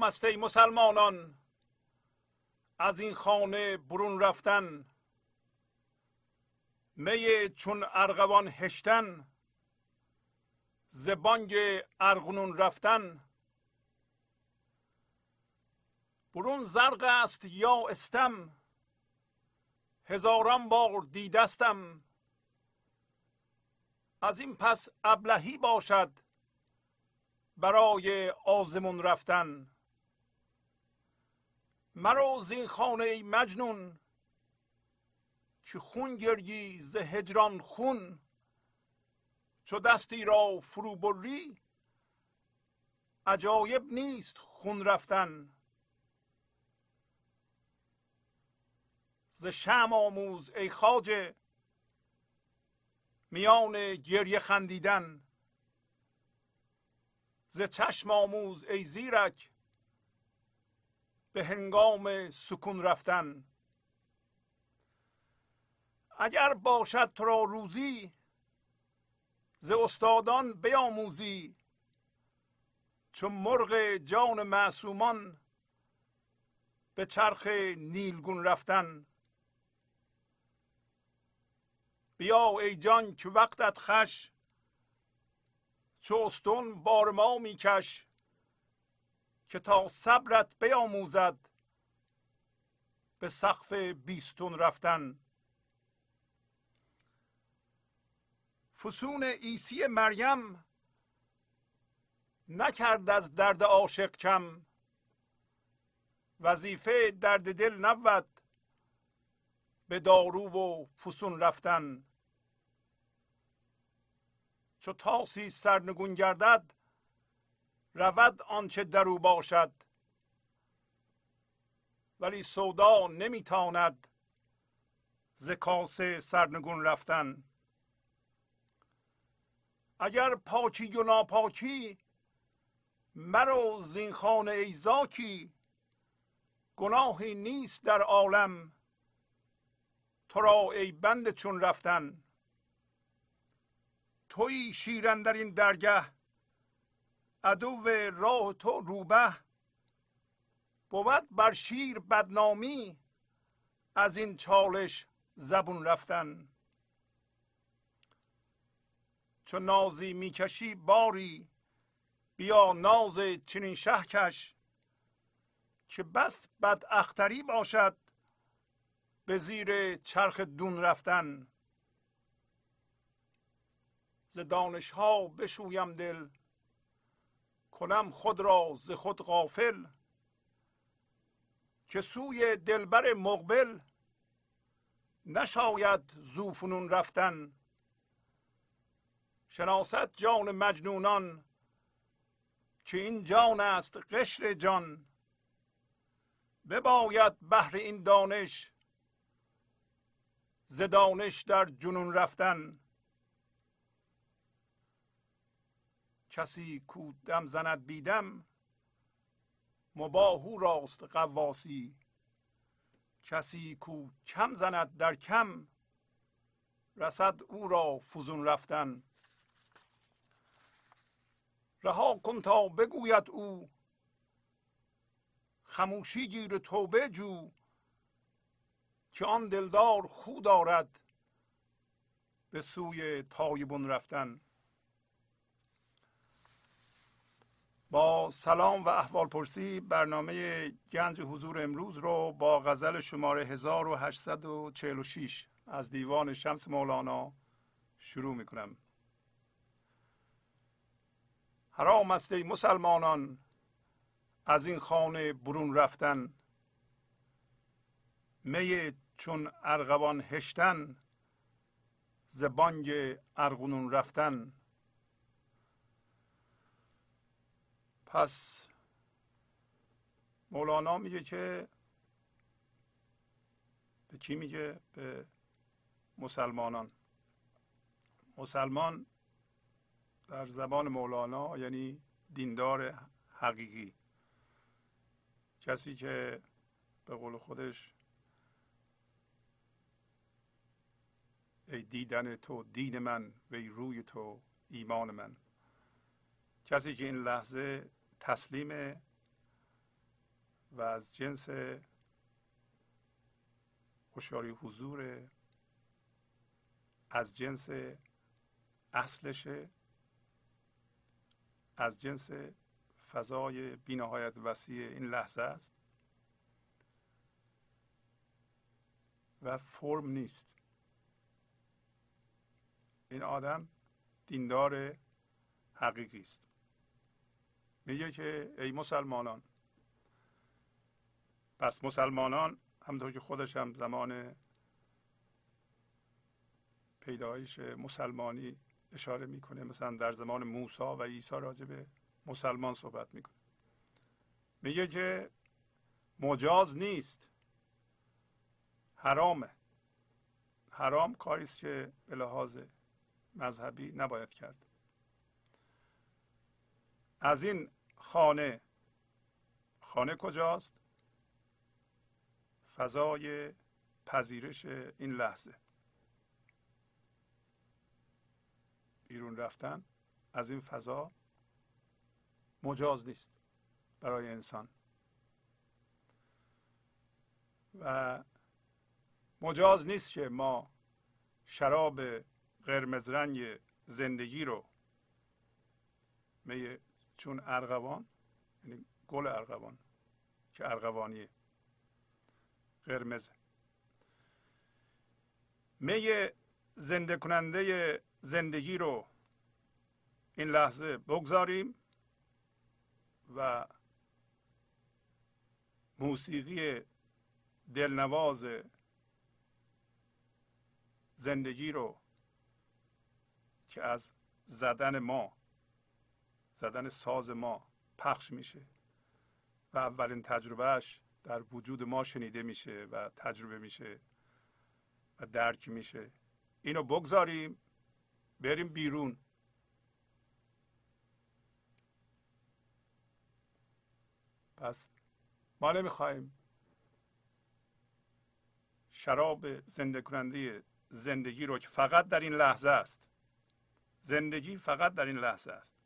حرام است ای مسلمانان. از این خانه برون رفتن. می چون ارغوان هشتن. زبانگ ارغنون رفتن. برون زرق است یا استم. هزاران بار دیدستم. از این پس ابلهی باشد برای آزمون رفتن. مرو زین خانه ای مجنون که خون گرگی ز هجران خون. چو دستی را فرو بری عجایب نیست خون رفتن. ز شم آموز ای خاجه میان گریه خندیدن. ز چشم آموز ای زیرک به هنگام سکون رفتن. اگر باشد تو را روزی ز استادان بیاموزی. چون مرغ جان معصومان به چرخ نیلگون رفتن. بیا ای جان که وقتت خش چو استون بار ما میکش. که تا صبرت بیاموزد به سقف بیستون رفتن. فسون عیسی مریم نکرد از درد عاشق کم وظیفه درد دل نبود به دارو و فسون رفتن. چو تاسی سرنگون گردد رود آنچه در او باشد. ولی سودا نمیتاند ز کاسه سرنگون رفتن. اگر پاکی و ناپاکی مرو زین خانه ای زاکی. گناهی نیست در عالم تو را ای بند چون رفتن. توی شیرن در این درگه عدو راه تو روبه. بود بر شیر بدنامی از این چالش زبون رفتن. چون نازی می‌کشی باری بیا ناز چنین شه کش. که بس بد اختری باشد به زیر چرخ دون رفتن. ز دانش ها بشویم دل کنم خود را ز خود غافل. که سوی دلبر مقبل نشاید زوفنون رفتن. شناست جان مجنونان که این جان است قشر جان. بباید بهر این دانش ز دانش در جنون رفتن. کسی کو دم زند بیدم مباهو راست قواسی کسی کو کم زند در کم رسد او را فزون رفتن. رها کن تا بگوید او خموشی گیر توبه جو که آن دلدار خو دارد به سوی تایبون رفتن. با سلام و احوال پرسی برنامه گنج حضور امروز رو با غزل شماره 1846 از دیوان شمس مولانا شروع می کنم حرام است مسلمانان از این خانه برون رفتن. می چون ارغوان هشتن زبانگ ارغنون رفتن. پس مولانا میگه که به کی میگه؟ به مسلمانان. مسلمان در زبان مولانا یعنی دیندار حقیقی. کسی که به قول خودش ای دیدن تو دین من و ای روی تو ایمان من. کسی که این لحظه تسلیم و از جنس هوشیاری حضور از جنس اصلشه از جنس فضای بینهایت وسیع این لحظه است و فرم نیست. این آدم دیندار حقیقی است. میگه که ای مسلمانان. پس مسلمانان همطور که خودش هم زمان پیدایش مسلمانی اشاره می‌کنه مثلا در زمان موسی و عیسی راجع به مسلمان صحبت می‌کنه. میگه که مجاز نیست. حرامه. حرام کاری که به لحاظ مذهبی نباید کرد. از این خانه. خانه کجاست؟ فضای پذیرش این لحظه. بیرون رفتن از این فضا مجاز نیست برای انسان. و مجاز نیست که ما شراب قرمز رنگ زندگی رو می چون ارغوان یعنی گل ارغوان که ارغوانیه. قرمز. می زنده کننده زندگی رو این لحظه بگذاریم و موسیقی دلنواز زندگی رو که از زدن ما زدن ساز ما پخش میشه و اولین تجربهش در وجود ما شنیده میشه و تجربه میشه و درک میشه. اینو بگذاریم بریم بیرون. پس ما نمی‌خوایم شراب زنده کننده زندگی رو که فقط در این لحظه است زندگی فقط در این لحظه است.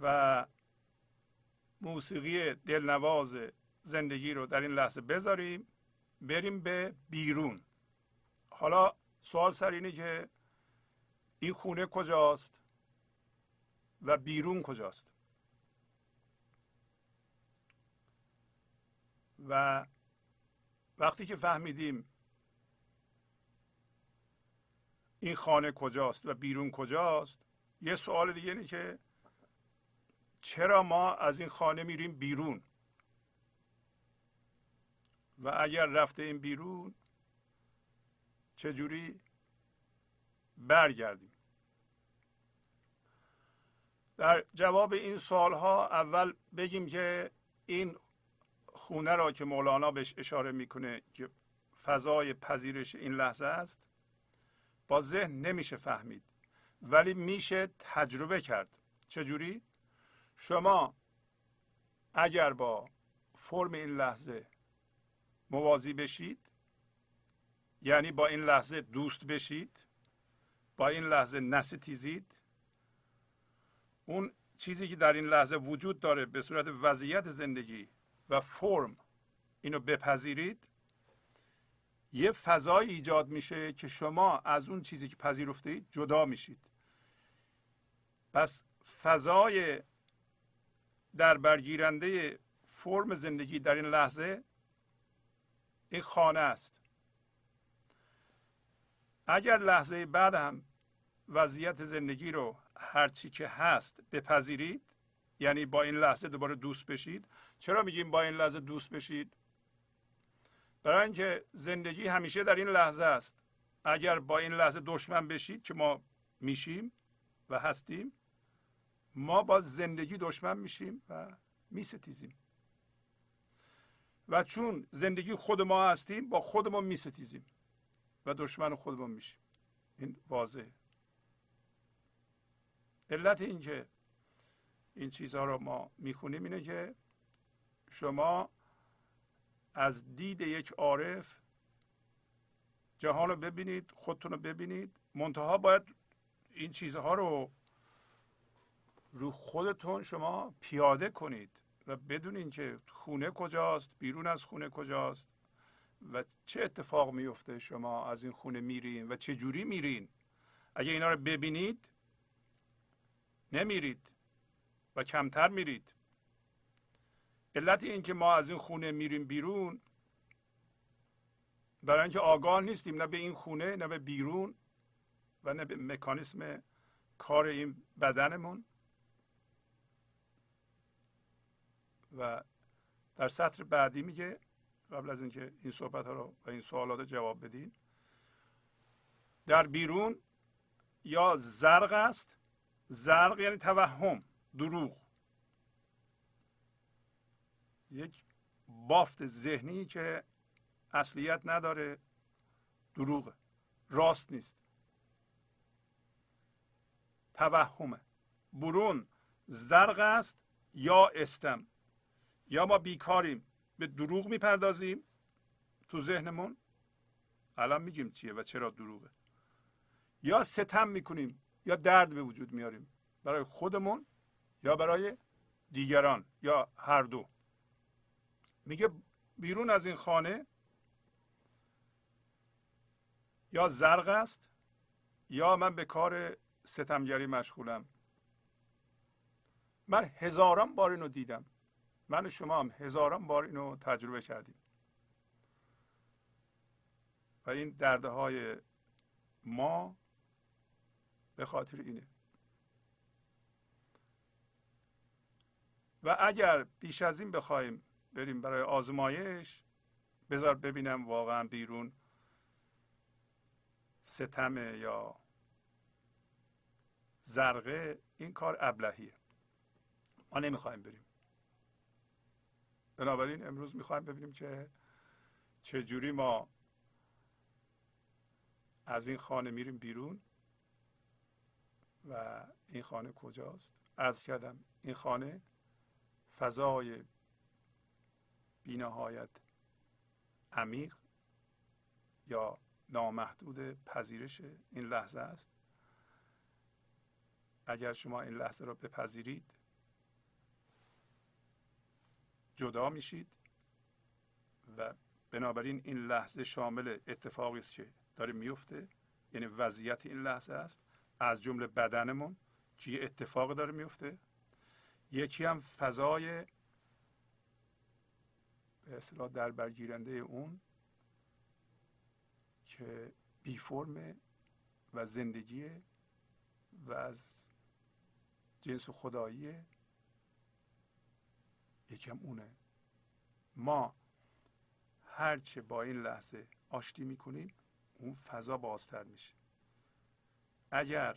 و موسیقی دلنواز زندگی رو در این لحظه بذاریم. بریم به بیرون. حالا سوال سر اینه که این خونه کجاست و بیرون کجاست؟ و وقتی که فهمیدیم این خانه کجاست و بیرون کجاست یه سوال دیگه اینه که چرا ما از این خانه میریم بیرون؟ و اگر رفته این بیرون چجوری برگردیم؟ در جواب این سوال ها اول بگیم که این خونه را که مولانا بهش اشاره می‌کنه که فضای پذیرش این لحظه است با ذهن نمیشه فهمید ولی میشه تجربه کرد. چجوری؟ شما اگر با فرم این لحظه موازی بشید یعنی با این لحظه دوست بشید با این لحظه نستیزید اون چیزی که در این لحظه وجود داره به صورت وضعیت زندگی و فرم اینو بپذیرید یه فضای ایجاد میشه که شما از اون چیزی که پذیرفته جدا میشید. پس فضای در برگیرنده فرم زندگی در این لحظه این خانه است. اگر لحظه بعد هم وضعیت زندگی رو هرچی که هست بپذیرید یعنی با این لحظه دوباره دوست بشید چرا میگیم با این لحظه دوست بشید؟ برای اینکه زندگی همیشه در این لحظه است. اگر با این لحظه دشمن بشید که ما میشیم و هستیم؟ ما با زندگی دشمن میشیم و میستیزیم. و چون زندگی خود ما هستیم با خودمون میستیزیم و دشمن خودمون میشیم. این واضحه. علت اینکه این چیزها رو ما می‌خونیم اینه که شما از دید یک عارف جهان رو ببینید خودتون رو ببینید. منتها باید این چیزها رو رو خودتون شما پیاده کنید و بدونین که خونه کجاست بیرون از خونه کجاست و چه اتفاق میفته شما از این خونه میرین و چه جوری میرین. اگه اینا رو ببینید نمیرید و کمتر میرید. علت این که ما از این خونه میریم بیرون برای اینکه آگاه نیستیم نه به این خونه نه به بیرون و نه به مکانیسم کار این بدنمون. و در سطر بعدی میگه قبل از اینکه این صحبت ها رو و این سوالات رو جواب بدین در بیرون یا زرق است؟ زرق یعنی توهم دروغ. یک بافت ذهنی که اصلیت نداره دروغه راست نیست. توهمه. برون زرق است یا استم؟ یا ما بیکاریم به دروغ می‌پردازیم تو ذهنمون؟ الان میگیم چیه و چرا دروغه؟ یا ستم می‌کنیم یا درد به وجود میاریم برای خودمون یا برای دیگران یا هر دو؟ میگه بیرون از این خانه یا زرق است یا من به کار ستمگری مشغولم. من هزاران بار اینو دیدم. من و شما هم هزاران بار اینو تجربه کردیم. و این درده های ما به خاطر اینه. و اگر بیش از این بخوایم بریم برای آزمایش بذار ببینم واقعا بیرون ستمه یا زرقه این کار ابلهیه. ما نمی‌خوایم بریم. بنابراین امروز می‌خوایم ببینیم که چجوری ما از این خانه میریم بیرون و این خانه کجاست. از کردم این خانه فضای بینهایت عمیق یا نامحدود پذیرش این لحظه است. اگر شما این لحظه را بپذیرید جدا میشید و بنابراین این لحظه شامل اتفاقی است که داره میفته. یعنی وضعیت این لحظه است. از جمله بدنمون چی اتفاق داره میفته. یکی هم فضای به اصطلاح در برگیرنده اون که بی فرمه و زندگی و از جنس خداییه یکم اونه. ما هرچه با این لحظه آشتی می‌کنیم اون فضا بازتر میشه. اگر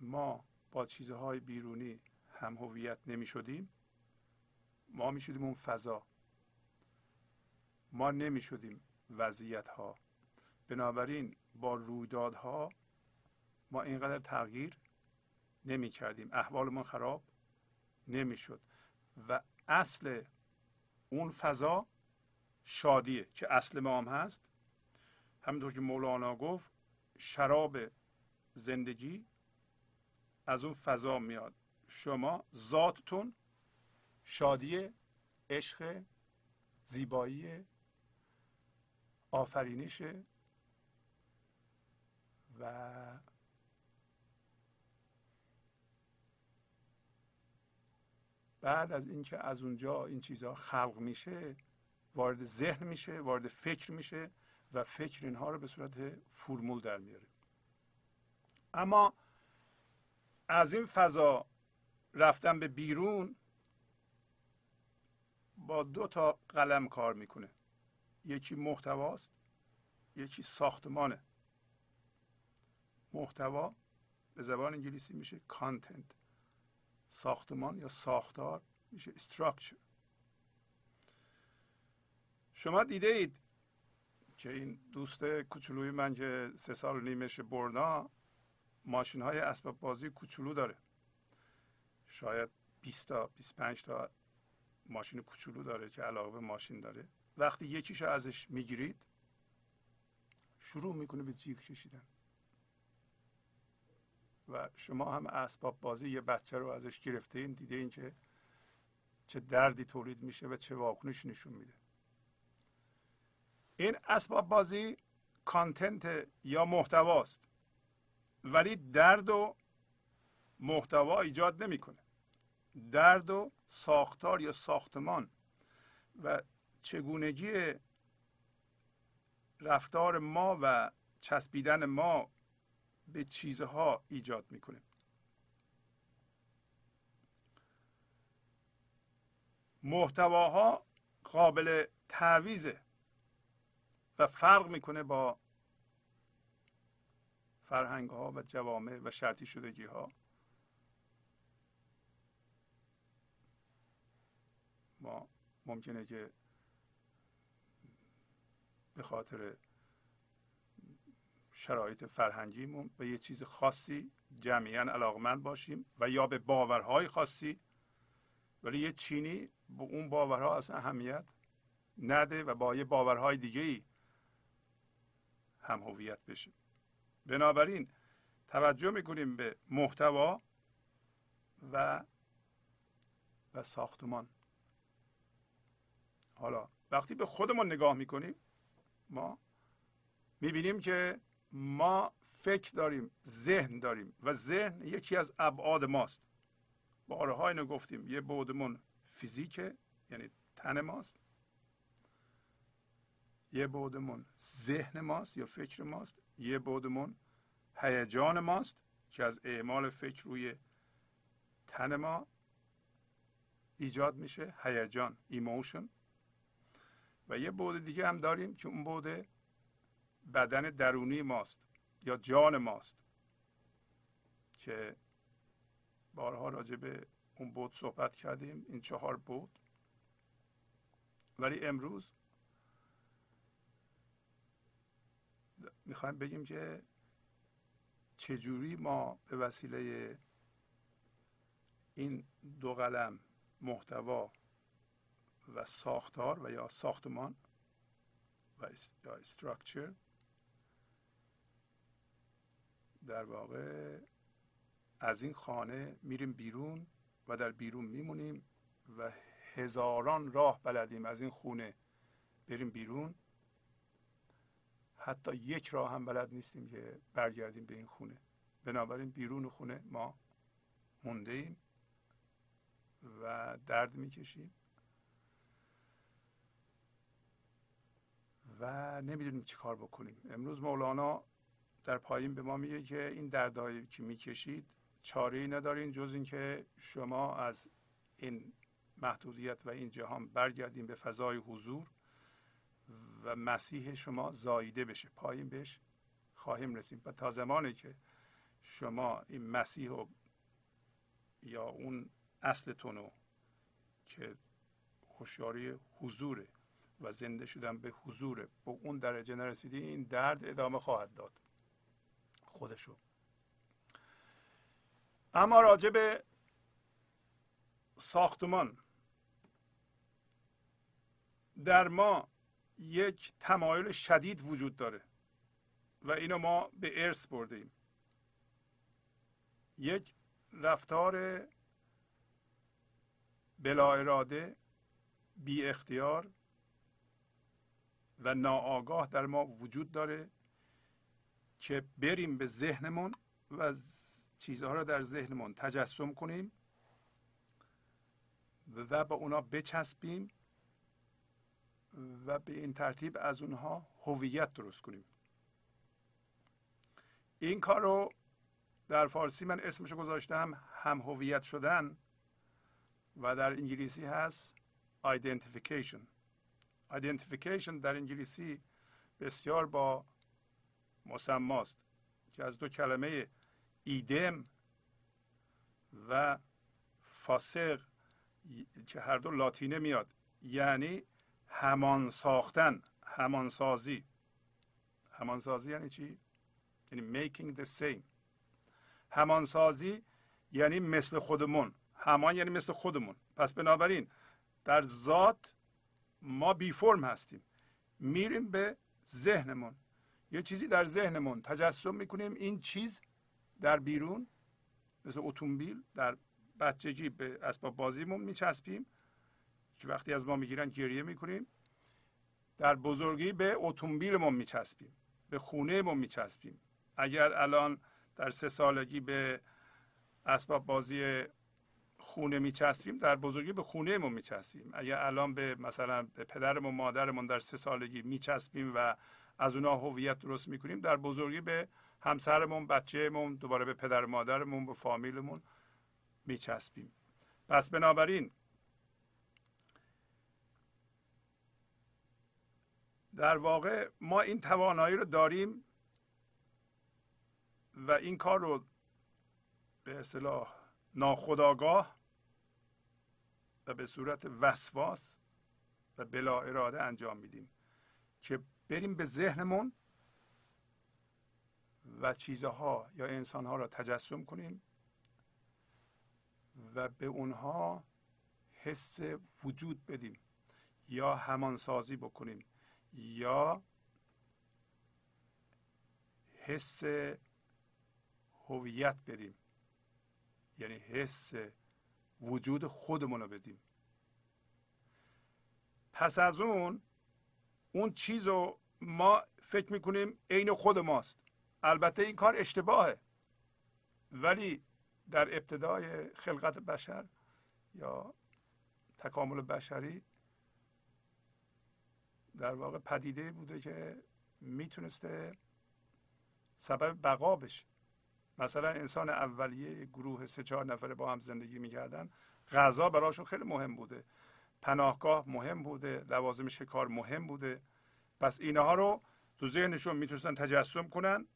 ما با چیزهای بیرونی هم هویت نمی شدیم ما می شدیم اون فضا. ما نمی شدیم وضعیت ها بنابراین با رویدادها ما اینقدر تغییر نمی کردیم احوالمون خراب نمی شد و اصل اون فضا شادیه که اصل ما هم هست. همینطور که مولانا گفت شراب زندگی از اون فضا میاد. شما ذاتتون شادی عشق زیبایی آفرینش و بعد از اینکه از اونجا این چیزها خلق میشه وارد ذهن میشه وارد فکر میشه و فکر اینها رو به صورت فرمول در میاره اما از این فضا رفتن به بیرون با دو تا قلم کار می‌کنه. یکی محتواست یکی ساختمانه. محتوا به زبان انگلیسی میشه کانتنت ساختمان یا ساختار میشه استراکچر شما دیده که این دوست کوچولوی من که سه سال نیمش برنا ماشین های اسباب بازی کوچولو داره. شاید 20 تا 25 تا ماشین کوچولو داره که علاقه به ماشین داره. وقتی یکیشو ازش می‌گیرید شروع می‌کنه به جیغ کشیدن. و شما هم اسباب بازی یه بچه رو ازش گرفته این دیده این که چه دردی تولید میشه و چه واکنش نشون میده. این اسباب بازی کانتنت یا محتواست ولی درد و محتوا ایجاد نمی‌کنه. درد و ساختار یا ساختمان و چگونگی رفتار ما و چسبیدن ما به چیزها ایجاد می‌کنه. محتواها قابل تعویزه و فرق می‌کنه با فرهنگ ها و جوامع و شرطی شدگی ها ما ممکنه که به خاطر شرایط فرهنگیمون به یه چیز خاصی جمعیا علاقمند باشیم و یا به باورهای خاصی ولی یه چینی به اون باورها اصلا اهمیت نده و با یه باورهای دیگه هم هویت بشه. بنابراین توجه می‌کنیم به محتوا و و ساختمان. حالا وقتی به خودمون نگاه می‌کنیم ما می‌بینیم که ما فکر داریم ذهن داریم و ذهن یکی از ابعاد ماست. بارها اینو گفتیم یه بعدمون فیزیکه یعنی تن ماست. یه بعدمون ذهن ماست یا فکر ماست. یه بعدمون هیجان ماست که از اعمال فکر روی تن ما ایجاد میشه هیجان emotion. و یه بعد دیگه هم داریم که اون بعد بدن درونی ماست یا جان ماست که بارها راجع به اون بود صحبت کردیم این چهار بود. ولی امروز می‌خوایم بگیم که چجوری ما به وسیله این دو قلم محتوا و ساختار و یا ساختمان و یا استراکچر در واقع از این خانه میریم بیرون و در بیرون میمونیم و هزاران راه بلدیم از این خونه بریم بیرون. حتی یک راه هم بلد نیستیم که برگردیم به این خونه. بنابراین بیرون خونه ما مونده ایم و درد می‌کشیم. و نمی‌دونیم چی کار بکنیم. امروز مولانا در پایین به ما میگه که این دردهایی که می‌کشید چاره ای ندارین جز اینکه شما از این محدودیت و این جهان برگردیم به فضای حضور و مسیح شما زاییده بشه. پایین بهش خواهیم رسید. و تا زمانی که شما این مسیح و یا اون اصلتون رو که هوشیاری حضوره و زنده شدن به حضوره به اون درجه نرسیدی این درد ادامه خواهد داد. خودشو. اما راجع به ساختمان. در ما یک تمایل شدید وجود داره و اینو ما به ارث بردیم یک رفتار بلا اراده بی اختیار و ناآگاه در ما وجود داره. که بریم به ذهنمون و چیزها رو در ذهنمون تجسم کنیم و با اونا بچسبیم و به این ترتیب از اونها هویت درست کنیم. این کار رو در فارسی من اسمش گذاشتم هم هویت شدن و در انگلیسی هست identification. Identification در انگلیسی بسیار با مسماست که از دو کلمه ایدم و فاسق که هر دو لاتینه میاد یعنی همان ساختن همانسازی همانسازی یعنی چی؟ یعنی making the same. همانسازی یعنی مثل خودمون. همان یعنی مثل خودمون. پس بنابراین در ذات ما بی فرم هستیم. میریم به ذهنمون. یه چیزی در ذهنمون تجسم می‌کنیم. این چیز در بیرون مثل اتومبیل در بچگی به اسباب بازیمون میچسبیم که وقتی از ما می‌گیرن گریه می‌کنیم. در بزرگی به اتومبیلمون میچسبیم به خونهمون میچسبیم. اگر الان در سه سالگی به اسباب بازی خونه میچسبیم در بزرگی به خونهمون میچسبیم. اگر الان به مثلا به پدرمون مادرمون در سه سالگی میچسبیم و از اونا هویت درست می‌کنیم در بزرگی به همسرمون بچهمون دوباره به پدر مادرمون به فامیلمون میچسبیم. پس بنابراین در واقع ما این توانایی رو داریم و این کار رو به اصطلاح ناخداگاه و به صورت وسواس و بلا اراده انجام میدیم که بریم به ذهنمون و چیزها یا انسانها را تجسم کنیم و به اونها حس وجود بدیم یا همانسازی بکنیم یا حس هویت بدیم. یعنی حس وجود خودمون رو بدیم. پس از اون اون چیز رو ما فکر می‌کنیم عین خود ماست. البته این کار اشتباهه. ولی در ابتدای خلقت بشر یا تکامل بشری در واقع پدیده بوده که می‌تونسته سبب بقا بشه. مثلا انسان اولیه گروه سه چهار نفره با هم زندگی می‌کردن. غذا براشون خیلی مهم بوده. پناهگاه مهم بوده لوازم شکار مهم بوده. پس اینها رو تو ذهنشون می‌تونستن تجسم کنن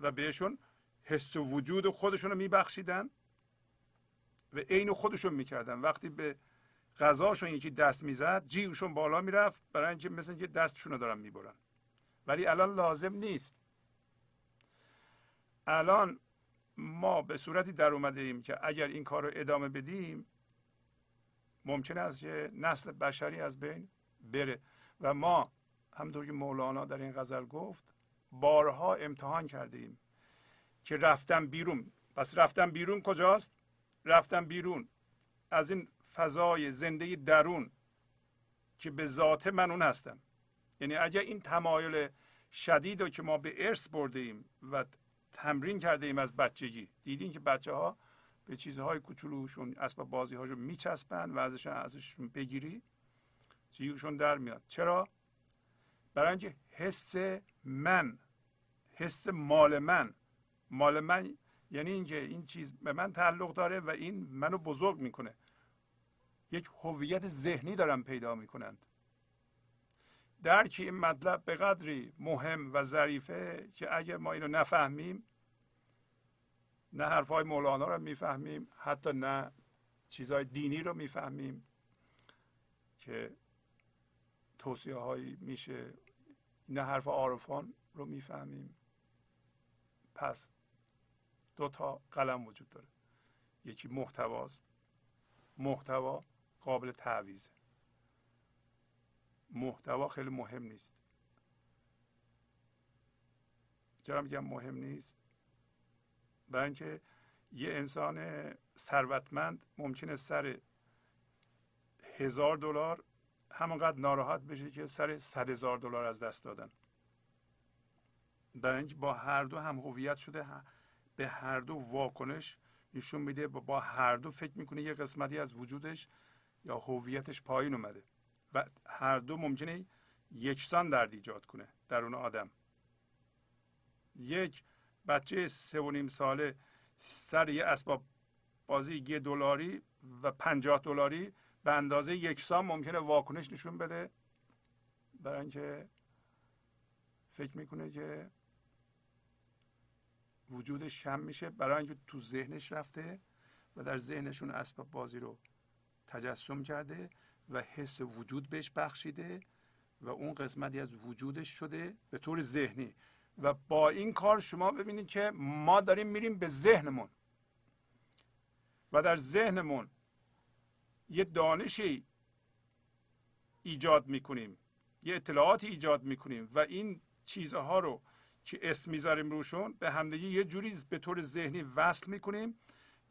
و بهشون حس و وجود خودشون رو میبخشیدن و عین خودشون می‌کردن. وقتی به غذاشون یکی دست می‌زد جیغشون بالا می‌رفت برای اینکه مثل اینکه دستشون رو دارن می‌برن. ولی الان لازم نیست. الان ما به صورتی در اومده ایم که اگر این کار رو ادامه بدیم ممکن است که نسل بشری از بین بره. و ما همطور که مولانا در این غزل گفت بارها امتحان کرده ایم که رفتم بیرون. پس رفتم بیرون کجاست؟ رفتم بیرون از این فضای زنده درون که به ذات من اون هستم یعنی اگر این تمایل شدید که ما به ارث برده ایم و تمرین کرده ایم از بچگی دیدین که بچه ها به چیزهای کوچولوشون اسباب بازی هاشون میچسبن و ازشون ازشون بگیری جیوشون در میاد. چرا؟ برای اینکه حس من حس مال من مال من یعنی اینکه این چیز به من تعلق داره و این منو بزرگ می‌کنه. یک هویت ذهنی دارن پیدا می‌کنند. درک این مطلب به قدری مهم و ظریفه که اگر ما اینو نفهمیم نه حرفهای مولانا رو می‌فهمیم حتی نه چیزهای دینی رو می‌فهمیم که توصیه هایی میشه. نه حرف عارفان رو می‌فهمیم. پس دو تا قلم وجود داره. یکی محتواست. محتوا قابل تعویزه محتوا خیلی مهم نیست. چرا میگم مهم نیست. برای اینکه یه انسان ثروتمند ممکنه سر هزار دلار همانقدر ناراحت بشه که سر صد هزار دلار از دست دادن. برای اینکه با هر دو هم هویت شده به هر دو واکنش نشون میده با هر دو فکر می‌کنه یه قسمتی از وجودش یا هویتش پایین اومده و هر دو ممکنه یکسان درد ایجاد کنه در اون آدم. یک بچه سه و نیم ساله سر یه اسباب بازی یه دلاری و پنجاه دلاری به اندازه یکسان ممکنه واکنش نشون بده. برای اینکه فکر می‌کنه که وجودش شم میشه. برای اینکه تو ذهنش رفته و در ذهنشون اسباب بازی رو تجسم کرده و حس وجود بهش بخشیده و اون قسمتی از وجودش شده به طور ذهنی. و با این کار شما ببینید که ما داریم میریم به ذهنمون. و در ذهنمون یه دانشی ایجاد می‌کنیم یه اطلاعاتی ایجاد می‌کنیم و این چیزها رو که اسم می‌ذاریم روشون به همدیگه یه جوری به طور ذهنی وصل می‌کنیم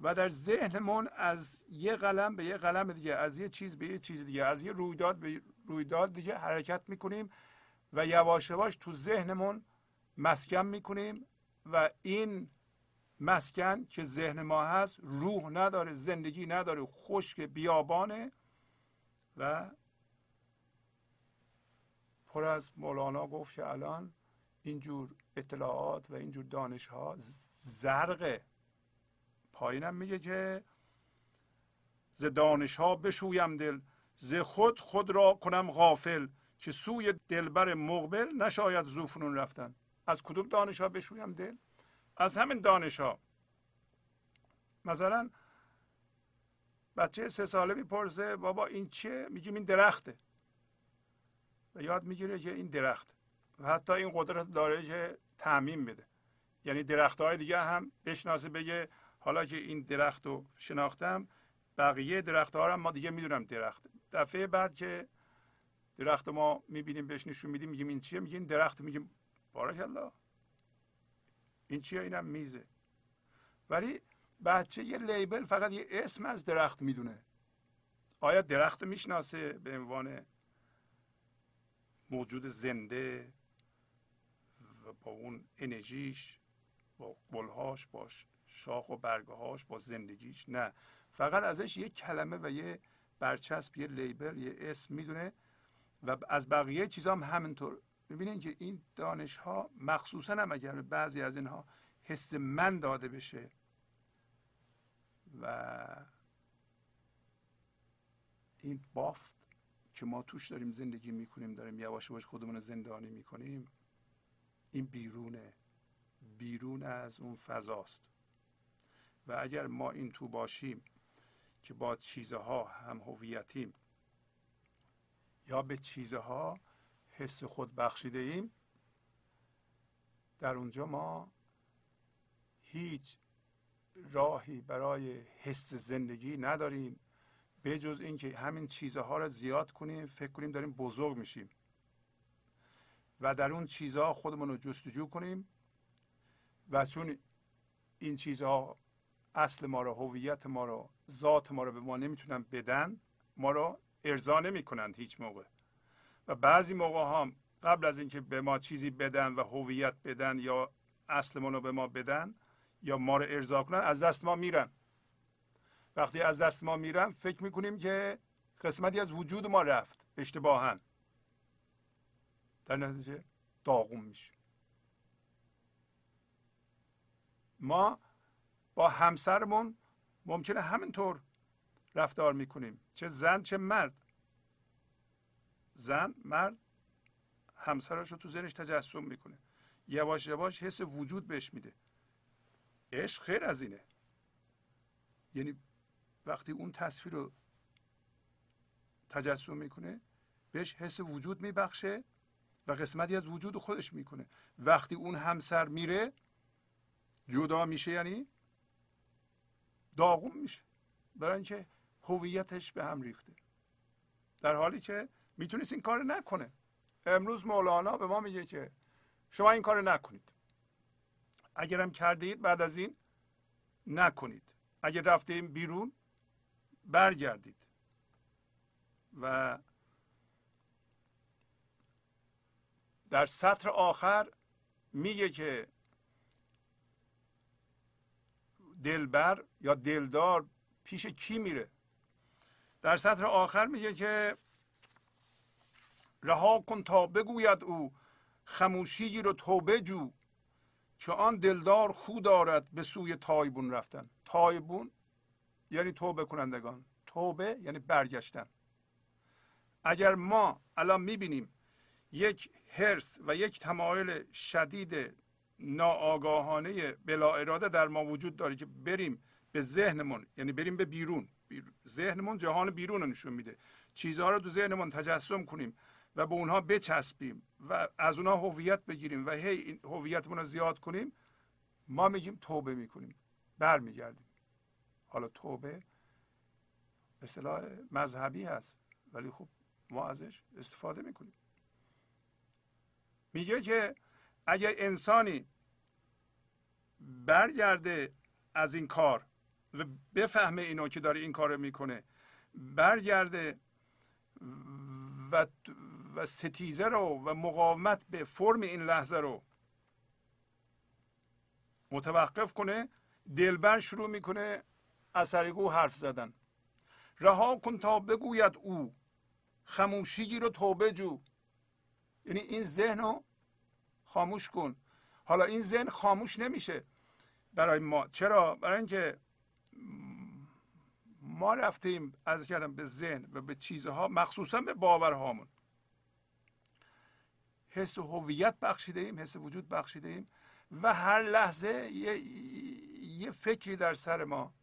و در ذهنمون از یه قلم به یه قلم دیگه از یه چیز به یه چیز دیگه از یه رویداد به رویداد دیگه حرکت می‌کنیم و یواش یواش تو ذهنمون مسکن می‌کنیم و این مسکن که ذهن ما هست روح نداره زندگی نداره خشک بیابانه و پر از مولانا گفت که الان اینجور اطلاعات و اینجور دانش ها زرقه پایینم میگه که ز دانش ها بشویم دل ز خود خود را کنم غافل که سوی دلبر مقبل نشاید زوفنون رفتن. از کدوم دانش ها بشویم دل؟ از همین دانش ها مثلا بچه سه ساله می‌پرسه بابا این چیه؟ میگیم این درخته. و یاد می‌گیره که این درخت و حتی این قدرت داره که تعمین بده. یعنی درخت های دیگه هم بشناسه بگه حالا که این درخت رو شناختم بقیه درخت ها هم ما دیگه می‌دونم درخت دفعه بعد که درخت ما می‌بینیم بهش نشون میدیم میگیم این چیه؟ میگیم درخت میگیم بارک الله این چیه اینم میزه؟ ولی بچه یه لیبل فقط یه اسم از درخت می‌دونه. آیا درخت می‌شناسه به عنوان موجود زنده و با اون انرژیش با گلهاش با شاخ و برگهاش با زندگیش؟ نه. فقط ازش یه کلمه و یه برچسب یه لیبل یه اسم می‌دونه و از بقیه چیزا هم همینطور می‌بینین که این دانش ها مخصوصا هم اگر بعضی از اینها حس من داده بشه و این بافت که ما توش داریم زندگی می‌کنیم داریم یواش یواش خودمون رو زندانی می‌کنیم این بیرونه. بیرون از اون فضاست. و اگر ما این تو باشیم که با چیزها هم هویتیم یا به چیزها حس خود بخشیده ایم در اونجا ما هیچ راهی برای حس زندگی نداریم. به جز اینکه همین چیزها رو زیاد کنیم فکر کنیم داریم بزرگ میشیم. و در اون چیزها خودمون رو جستجو کنیم. و چون این چیزها اصل ما رو هویت ما رو ذات ما رو به ما نمی‌تونن بدن ما رو ارضا نمی‌کنند هیچ موقع. و بعضی موقع هم قبل از اینکه به ما چیزی بدن و هویت بدن یا اصل ما رو به ما بدن یا ما رو ارضا کنن از دست ما میرن. وقتی از دست ما میرن فکر می‌کنیم که قسمتی از وجود ما رفت. اشتباها. در نتیجه داغون میشه ما با همسرمون ممکنه همینطور رفتار می‌کنیم. چه زن چه مرد. زن مرد همسرش رو تو ذهنش تجسم می‌کنه. یواش یواش حس وجود بهش میده. عشق خیر از اینه. یعنی وقتی اون تصویر رو تجسم می‌کنه بهش حس وجود میبخشه و قسمتی از وجود خودش می‌کنه. وقتی اون همسر میره جدا میشه یعنی داغون میشه. برای اینکه هویتش به هم ریخته. در حالی که می‌تونست این کار نکنه. امروز مولانا به ما میگه که شما این کار نکنید. اگرم کرده اید بعد از این نکنید. اگر رفته این بیرون برگردید. و در سطر آخر میگه که دلبر یا دلدار پیش کی میره؟ در سطر آخر میگه که رها کن تا بگوید او خموشی رو توبه جو که آن دلدار خو دارد به سوی تایبون رفتن. تایبون یعنی توبه کنندگان. توبه یعنی برگشتن. اگر ما الان می‌بینیم یک هرس و یک تمایل شدید ناآگاهانه بلا اراده در ما وجود داره که بریم به ذهنمون یعنی بریم به بیرون. ذهنمون جهان بیرون رو نشون میده. چیزها رو تو ذهنمون تجسم کنیم. و به اونها بچسبیم و از اونها هویت بگیریم و هی هویتمون رو زیاد کنیم ما میگیم توبه می‌کنیم برمیگردیم. حالا توبه اصطلاح مذهبی هست ولی خب ما ازش استفاده می‌کنیم. میگه که اگر انسانی برگرده از این کار و بفهمه اینو که داره این کارو می‌کنه برگرده و و ستیزه رو و مقاومت به فرم این لحظه رو متوقف کنه دلبر شروع می‌کنه اثرگو حرف زدن. رها کن تا بگوید او خموشی رو توبه جو. یعنی این ذهن رو خاموش کن. حالا این ذهن خاموش نمیشه برای ما. چرا؟ برای اینکه ما رفتیم از کردم به ذهن و به چیزها مخصوصا به باورهامون. حس هویت بخشیده ایم حس وجود بخشیده ایم و هر لحظه یه, یه فکری در سر ما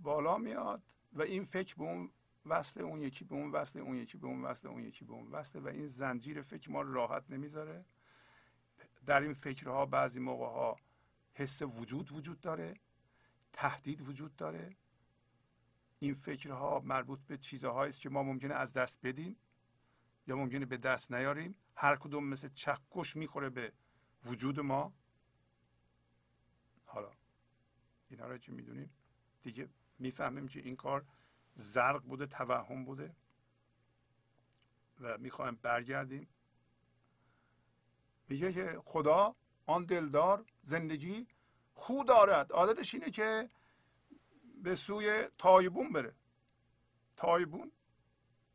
بالا میاد و این فکر به اون وصل اون یکی به اون وصل اون یکی به اون وصل اون یکی به اون وصل و این زنجیر فکر ما راحت نمی‌ذاره. در این فکرها بعضی موقع ها حس وجود وجود داره تهدید وجود داره. این فکرها مربوط به چیزهایی است که ما ممکنه از دست بدیم. یا ممکنه به دست نیاریم هر کدوم مثل چکش می‌خوره به وجود ما. حالا اینا رو که می‌دونیم دیگه می‌فهمیم که این کار زرق بوده توهم بوده و می‌خوایم برگردیم. میگه که خدا آن دلدار زندگی خو دارد. عادتش اینه که به سوی تایبون بره. تایبون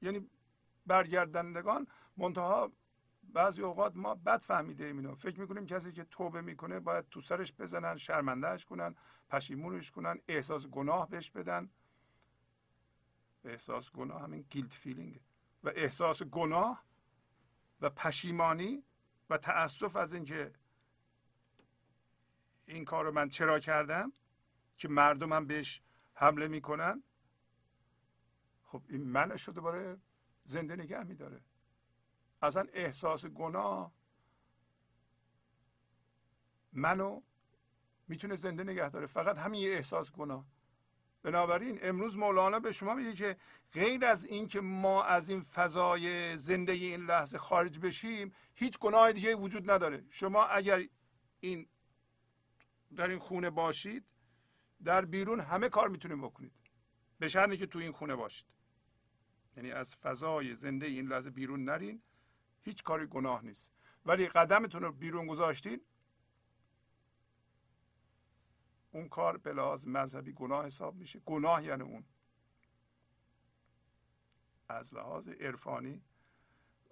یعنی برگردندگان منتها بعضی اوقات ما بد فهمیده ایم اینو. فکر می‌کنیم کسی که توبه می‌کنه باید تو سرش بزنن شرمندهش کنن پشیمونش کنن احساس گناه بهش بدن. احساس گناه همین guilt feeling و احساس گناه و پشیمانی و تاسف از اینکه این کار رو من چرا کردم که مردم هم بهش حمله می‌کنن. خب این منش رو دوباره زنده نگه میداره. اصلا احساس گناه منو می‌تونه زنده نگه داره. فقط همین یه احساس گناه. بنابراین امروز مولانا به شما میگه که غیر از اینکه ما از این فضای زنده این لحظه خارج بشیم هیچ گناه دیگه وجود نداره. شما اگر این در این خونه باشید در بیرون همه کار می‌تونید بکنید. به شرطی که تو این خونه باشید. یعنی از فضای زنده این لحظه بیرون نرین. هیچ کاری گناه نیست. ولی قدمتون رو بیرون گذاشتین. اون کار به لحاظ مذهبی گناه حساب میشه. گناه یعنی اون. از لحاظ عرفانی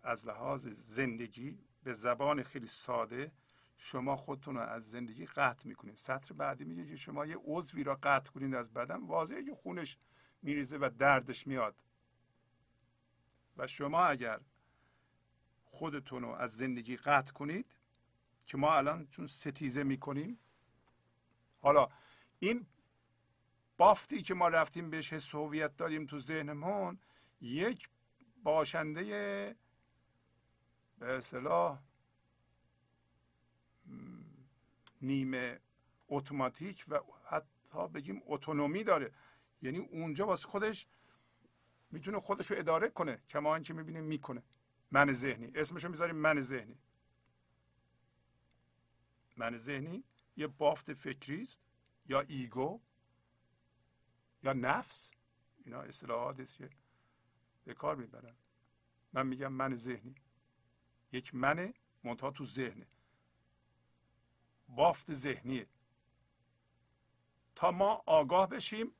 از لحاظ زندگی به زبان خیلی ساده شما خودتون رو از زندگی قطع می‌کنید سطر بعدی میگه که شما یه عضوی را قطع کنید از بدن. واضحه که خونش میریزه و دردش میاد. و شما اگر خودتون رو از زندگی قطع کنید که ما الان چون ستیزه می‌کنیم حالا این بافتی که ما رفتیم بهش حس هویت دادیم تو ذهنمون یک باشنده به اصطلاح نیمه اتوماتیک و حتی بگیم اتونومی داره. یعنی اونجا واسه خودش می‌تونه خودش رو اداره کنه. کما اینکه می‌بینیم می‌کنه. من ذهنی. اسمشو می‌ذاریم من ذهنی. من ذهنی یه بافت فکری است. یا ایگو یا نفس. اینا اصطلاحات است که به کار می‌برن. من میگم من ذهنی. یک من منتها تو ذهنه. بافت ذهنیه. تا ما آگاه بشیم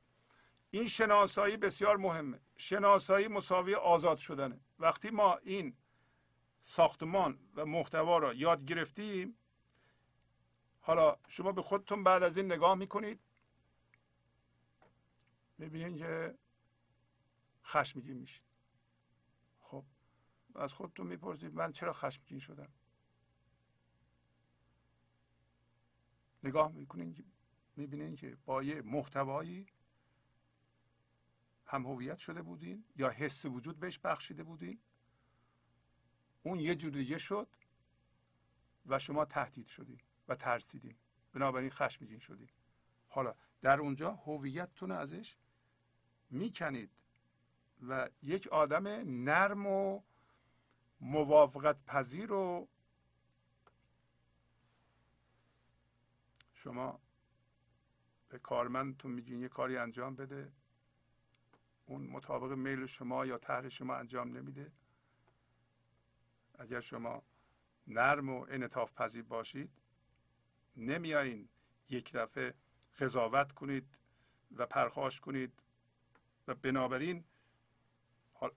این شناسایی بسیار مهمه. شناسایی مساوی آزاد شدنه. وقتی ما این ساختمان و محتوا را یاد گرفتیم حالا شما به خودتون بعد از این نگاه می‌کنید. می‌بینید که خشمگین میشید. خب از خودتون می‌پرسید من چرا خشمگین شدم؟ نگاه می‌کنین می‌بینین که با یه محتوایی هم هویت شده بودین یا حس وجود بهش بخشیده بودین؟ اون یه جور دیگه شد و شما تهدید شدین و ترسیدین. بنابراین خشمگین شدین. حالا در اونجا هویتتون ازش می‌کنید و یک آدم نرم و موافقت پذیر رو شما به کارمندتون میگین یه کاری انجام بده. اون مطابق میل شما یا طرح شما انجام نمیده. اگر شما نرم و انطاف پذیر باشید نمیایین یک دفعه قضاوت کنید و پرخاش کنید و بنابراین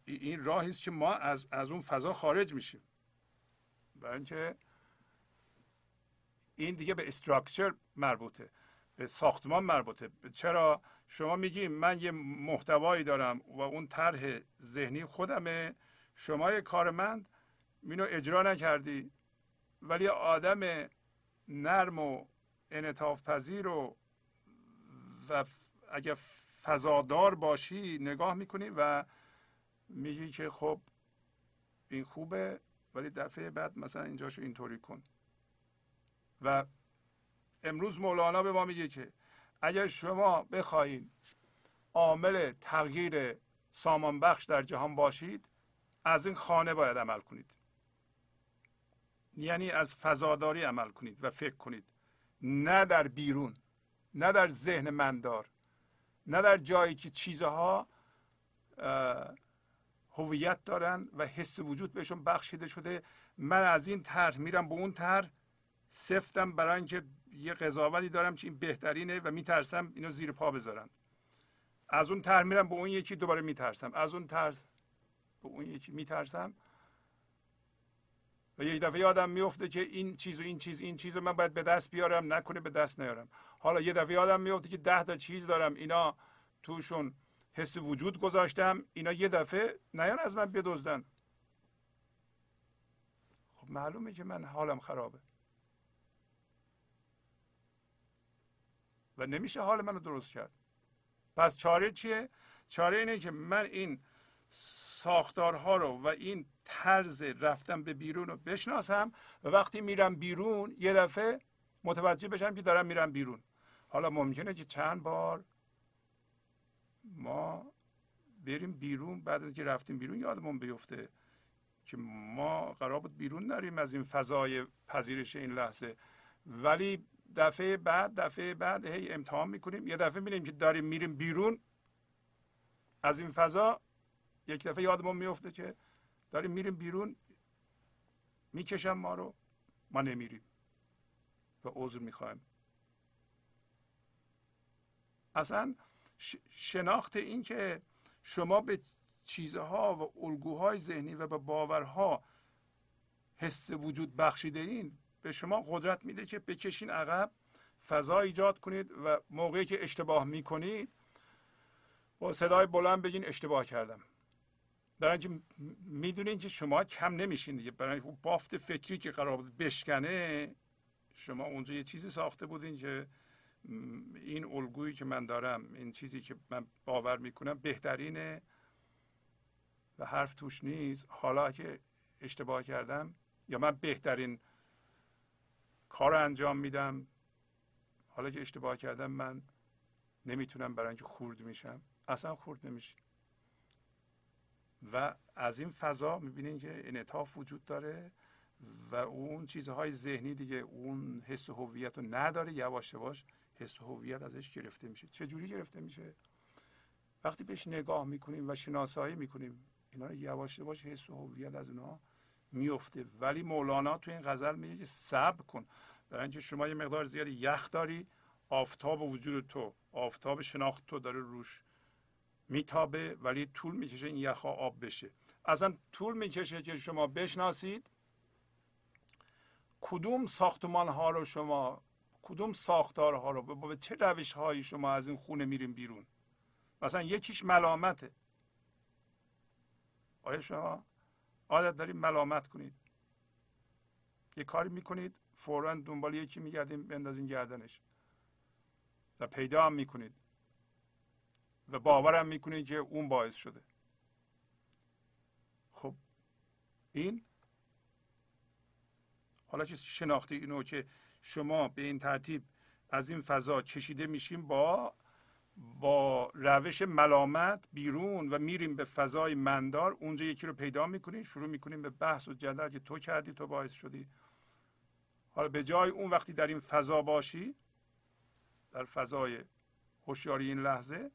این راهی است که ما از از اون فضا خارج میشیم. برای اینکه این دیگه به استراکچر مربوطه. به ساختمان مربوطه. چرا؟ شما میگیم من یه محتوایی دارم و اون طرح ذهنی خودمه. شما یه کارمند اینو اجرا نکردی. ولی آدم نرم و انعطاف پذیر و و اگر فضادار باشی نگاه می‌کنی و میگی که خب این خوبه ولی دفعه بعد مثلا اینجاشو اینطوری کن. و امروز مولانا به ما میگه که اگر شما بخواهید عامل تغییر سامان بخش در جهان باشید از این خانه باید عمل کنید. یعنی از فضاداری عمل کنید و فکر کنید. نه در بیرون نه در ذهن مندار نه در جایی که چیزها هویت دارن و حس وجود بهشون بخشیده شده. من از این طرح میرم به اون طرح سفتم برای اینکه یه قضاوتی دارم که این بهترینه و میترسم اینو زیر پا بذارم. از اون طرح میرم به اون یکی دوباره میترسم. از اون طرح به اون یکی میترسم. و یک دفعه یادم میفته که این چیز و این چیز این چیز رو من باید به دست بیارم نکنه به دست نیارم. حالا یه دفعه یادم میفته که ده تا چیز دارم. اینا توشون حس وجود گذاشتم. اینا یه دفعه نیان از من بدزدن. خب معلومه که من حالم خرابه. و نمیشه حال منو درست کرد. پس چاره چیه؟ چاره اینه که من این ساختارها رو و این طرز رفتن به بیرون رو بشناسم و وقتی میرم بیرون یه دفعه متوجه بشم که دارم میرم بیرون. حالا ممکنه که چند بار ما بریم بیرون بعد از که رفتیم بیرون یادمون بیفته که ما قرار بود بیرون نریم از این فضای پذیرش این لحظه. ولی دفعه بعد دفعه بعد هی امتحان می‌کنیم. یه دفعه می‌بینیم که داریم میریم بیرون. از این فضا یک دفعه یادمون میفته که داریم میریم بیرون. می‌کشم ما رو. ما نمیریم. و عذر می‌خوایم. اصلا شناخت این که شما به چیزها و الگوهای ذهنی و به باورها حس وجود بخشیده این به شما قدرت میده که بکشین عقب فضا ایجاد کنید و موقعی که اشتباه می‌کنید با صدای بلند بگین اشتباه کردم. برای اینکه می‌دونین که شما کم نمیشین دیگه. برای بافت فکری که قرار بود بشکنه شما اونجا یه چیزی ساخته بودین که این الگویی که من دارم این چیزی که من باور می‌کنم بهترینه و حرف توش نیست. حالا که اشتباه کردم یا من بهترین کار انجام میدم. حالا که اشتباه کردم من نمی‌تونم برای اینکه خورد میشم. اصلا خورد نمیشه. و از این فضا می‌بینین که انعطاف وجود داره و اون چیزهای ذهنی دیگه اون حس هویت رو نداره. یواش یواش حس هویت ازش گرفته میشه. چه جوری گرفته میشه؟ وقتی بهش نگاه می‌کنیم و شناسایی می‌کنیم اینا رو یواش یواش حس هویت از اونها میفته. ولی مولانا تو این غزل میگه که صبر کن. برای اینکه شما یه مقدار زیادی یخ داری آفتاب وجود تو آفتاب شناخت تو داره روش میتابه ولی طول می‌کشه این یخها آب بشه. اصلا طول می‌کشه که شما بشناسید. کدوم ساختمان ها رو شما کدوم ساختارها رو به چه روش هایی شما از این خونه میریم بیرون؟ مثلا یکیش ملامته. آیا شما عادت دارید ملامت کنید. یه کاری می‌کنید فورا دنبال یکی میگردیم بندازین گردنش. و پیدا هم می‌کنید. و باورم می‌کنید که اون باعث شده. خب این؟ حالا که شناختی اینو که شما به این ترتیب از این فضا کشیده میشیم با با روش ملامت بیرون و میریم به فضای مندار اونجا یکی رو پیدا می‌کنیم شروع می‌کنیم به بحث و جدل که تو کردی تو باعث شدی. حالا به جای اون وقتی در این فضا باشی در فضای هوشیاری این لحظه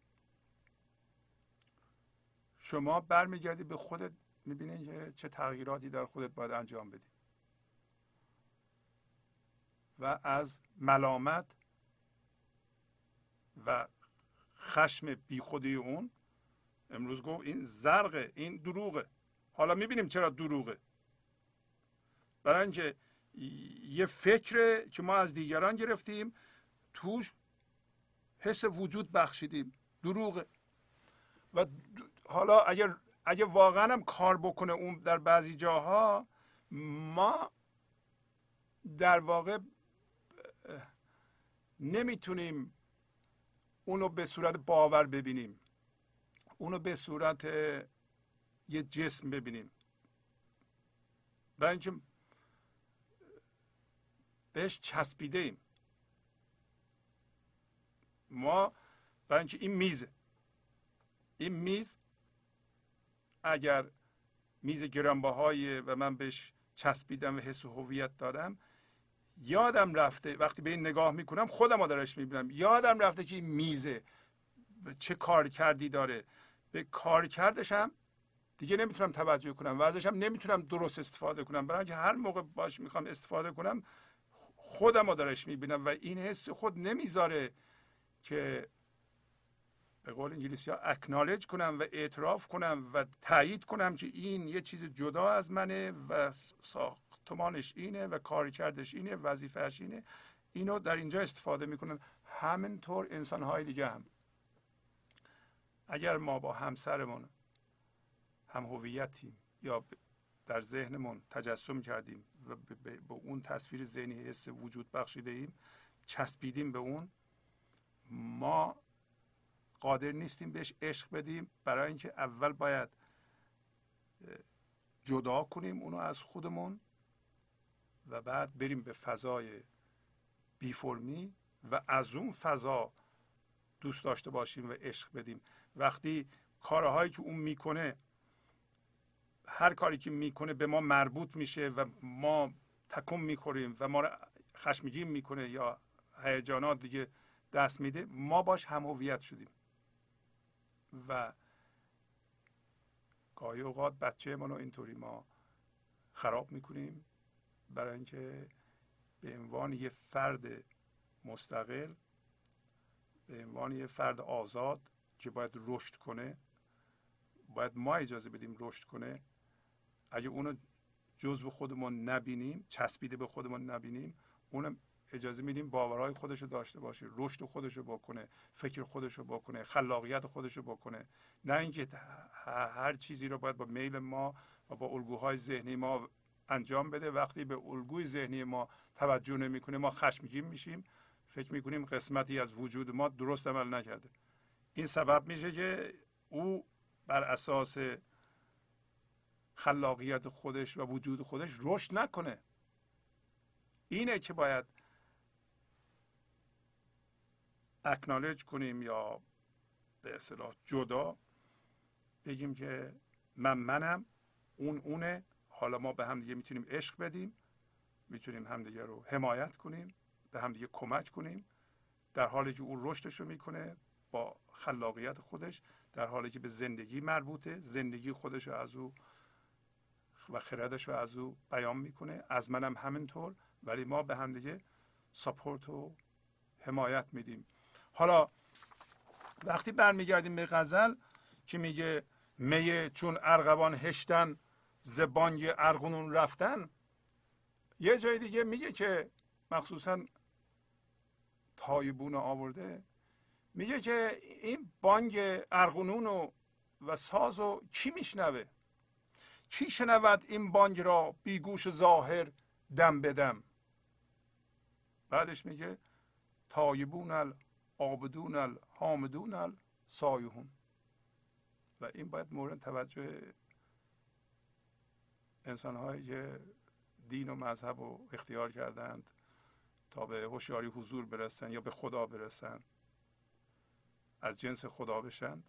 شما برمیگردی به خودت می‌بینی که چه تغییراتی در خودت باید انجام بدی. و از ملامت و خشم بیخودی اون. امروز گفت این زرقه این دروغه. حالا می‌بینیم چرا دروغه. برای اینکه یه فکره که ما از دیگران گرفتیم توش حس وجود بخشیدیم. دروغه. و حالا اگر اگه واقعا هم کار بکنه اون در بعضی جاها ما در واقع نمی‌تونیم اونو به صورت باور ببینیم. اونو به صورت یه جسم ببینیم. برای اینکه بهش چسبیده ایم ما برای اینکه این میزه این میز اگر میز گرانبهای و من بهش چسبیدم و حس و هویت دارم یادم رفته وقتی به این نگاه می‌کنم خودم درش می‌بینم. یادم رفته که این میزه چه کار کردی داره. به کار کردشم دیگه نمی‌تونم توجه کنم و ازشم نمی‌تونم درست استفاده کنم. برای اینکه هر موقع باش می‌خوام استفاده کنم خودم درش می‌بینم و این حس خود نمی‌ذاره که به قول انگلیسی ها اکنالج کنم و اعتراف کنم و تایید کنم که این یه چیز جدا از منه و ساختمانش اینه و کارکردش اینه وظیفهش اینه. اینو در اینجا استفاده می‌کنن. همینطور انسان های دیگه هم. اگر ما با همسرمون هم هویتیم یا در ذهنمون تجسم کردیم و به اون تصویر ذهنی حس وجود بخشیده ایم چسبیدیم به اون ما قادر نیستیم بهش عشق بدیم. برای اینکه اول باید جدا کنیم اونو از خودمون. و بعد بریم به فضای بی فرمی و از اون فضا دوست داشته باشیم و عشق بدیم. وقتی کارهایی که اون می‌کنه هر کاری که می‌کنه به ما مربوط میشه و ما تکون می‌خوریم و ما رو خشمگین می‌کنه یا هیجانات دیگه دست میده ما باش هم شدیم. و گاهی اوقات بچه ما رو اینطوری ما خراب می‌کنیم. برای اینکه به عنوان یه فرد مستقل به عنوان یه فرد آزاد که باید رشد کنه باید ما اجازه بدیم رشد کنه. اگه اونو جزو خودمون نبینیم چسبیده به خودمون نبینیم اونم اجازه میدیم باورهای خودش رو داشته باشه رشد خودش رو بکنه فکر خودش رو بکنه خلاقیت خودش رو بکنه. نه اینکه هر چیزی رو باید با میل ما و با الگوهای ذهنی ما انجام بده. وقتی به الگوی ذهنی ما توجه نمی‌کنه ما خشمگین میشیم. فکر می‌کنیم قسمتی از وجود ما درست عمل نکرده. این سبب میشه که او بر اساس خلاقیت خودش و وجود خودش رشد نکنه. اینه که باید اکنالج کنیم یا به اصطلاح جدا بگیم که من منم اون اونه. حالا ما به همدیگه می‌تونیم عشق بدیم می‌تونیم همدیگه رو حمایت کنیم به همدیگه کمک کنیم. در حالی که او رشدش رو می‌کنه با خلاقیت خودش در حالی که به زندگی مربوطه زندگی خودش رو از او و خردش رو از او بیان می‌کنه. از منم همینطور ولی ما به همدیگه ساپورت و حمایت میدیم. حالا وقتی برمیگردیم به غزل که میگه میه چون ارغوان هشتن زبانگ ارغنون رفتن یه جای دیگه میگه که مخصوصا تایبون آورده میگه که این بانگ ارغنون و, و ساز و کی میشنوه؟ کی شنود این بانگ را بیگوش ظاهر دم بدم بعدش میگه تایبون آبدون الحامدون سایهون و این باید مورد توجه انسان هایی که دین و مذهب رو اختیار کردند تا به هوشیاری حضور برسن یا به خدا برسن. از جنس خدا بشن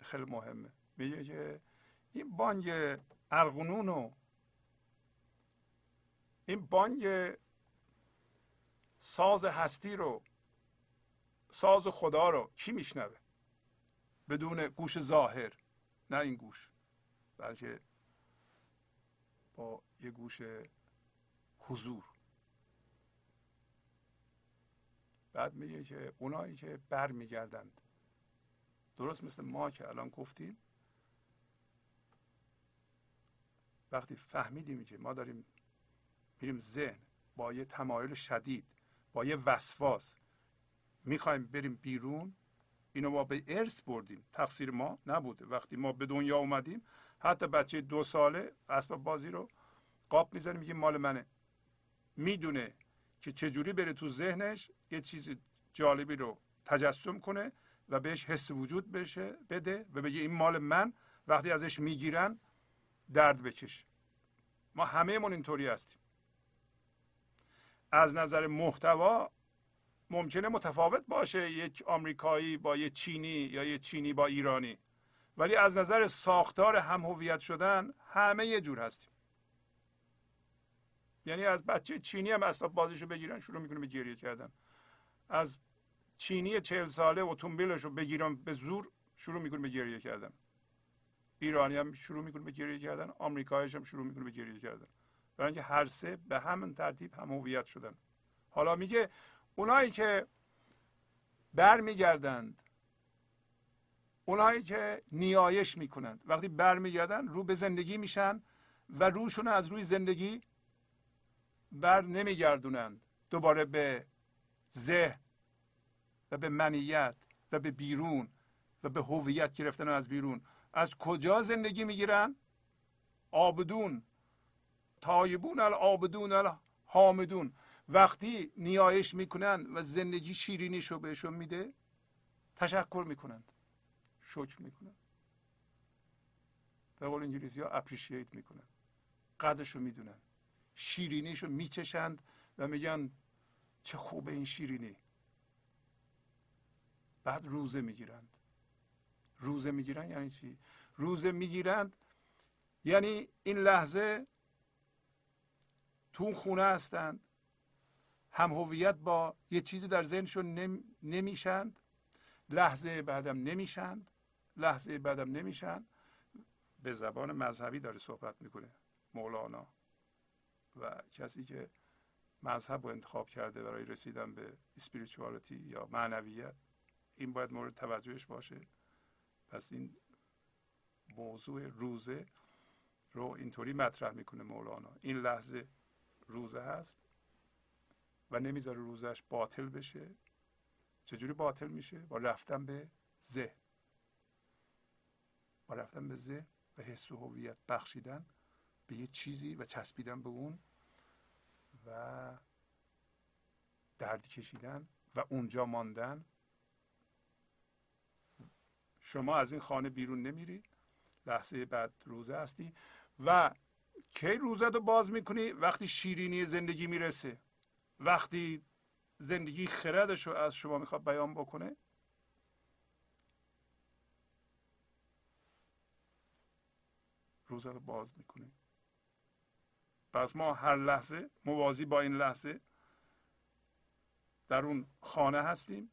خیلی مهمه. میگه که این بانگ ارغنون و این بانگ ساز هستی رو ساز خدا رو کی میشنوه؟ بدون گوش ظاهر نه این گوش بلکه با یه گوش حضور. بعد میگه که اونایی که بر میگردند درست مثل ما که الان گفتیم. وقتی فهمیدیم که ما داریم میریم ذهن با یه تمایل شدید با یه وسواس می‌خوایم بریم بیرون اینو ما به ارث بردیم. تقصیر ما نبوده. وقتی ما به دنیا اومدیم حتی بچه دو ساله اسباب بازی رو قاب می‌زنه میگه مال منه. می‌دونه که چجوری بره تو ذهنش یه چیز جالبی رو تجسم کنه و بهش حس وجود بشه بده و بگه این مال من. وقتی ازش می‌گیرن درد بکش ما همه من اینطوری هستیم. از نظر محتوا ممکنه متفاوت باشه. یک آمریکایی با یک چینی یا یک چینی با ایرانی. ولی از نظر ساختار هم هویت شدن همه یه جور هستیم. یعنی از بچه چینی هم اسباب بازیشو بگیرن شروع می‌کنه به گریه کردن. از چینی چهل ساله اتومبیلش رو بگیرن به زور شروع می‌کنه به گریه کردن. ایرانی هم شروع می‌کنه به گریه کردن آمریکایش هم شروع می‌کنه به گریه کردن. برای اینکه هر سه به همین ترتیب هم هویت شدن. حالا میگه اونایی که برمیگردند اونایی که نیایش می‌کنند. وقتی برمیگردن رو به زندگی میشن و روشون از روی زندگی بر نمیگردونند. دوباره به ذهن و به منیت و به بیرون و به هویت گرفتن از بیرون. از کجا زندگی می‌گیرن؟ آبدون. تایبون العابدون الحامدون. وقتی نیایش می‌کنن و زندگی شیرینیشو بهشون میده تشکر می‌کنند. شکر می‌کنند به قول انگلیسی ها اپریشیت می‌کنن. قدرشو می‌دونن. شیرینیشو میچشند و میگن چه خوبه این شیرینی. بعد روزه می‌گیرند. روزه می‌گیرن یعنی چی؟ روزه می‌گیرند یعنی این لحظه تو خونه هستند. هم هویت با یه چیزی در ذهنشون نم... نمیشند. لحظه بعدم نمیشند لحظه بعدم نمیشن. به زبان مذهبی داره صحبت می‌کنه مولانا و کسی که مذهب رو انتخاب کرده برای رسیدن به اسپریچوالتی یا معنویت این باید مورد توجهش باشه. پس این موضوع روزه رو اینطوری مطرح می‌کنه مولانا. این لحظه روزه هست و نمی‌ذاره روزش باطل بشه. چجوری باطل میشه؟ با رفتن به ذهن با رفتن به ذهن و حس و هویت بخشیدن به یه چیزی و چسبیدن به اون و درد کشیدن و اونجا ماندن. شما از این خانه بیرون نمیری. لحظه بعد روزه هستی. و کی روزه رو باز می‌کنی؟ وقتی شیرینی زندگی می‌رسه. وقتی زندگی خردش رو از شما می‌خواد بیان بکنه؟ روزه رو باز می‌کنیم پس ما هر لحظه موازی با این لحظه در اون خانه هستیم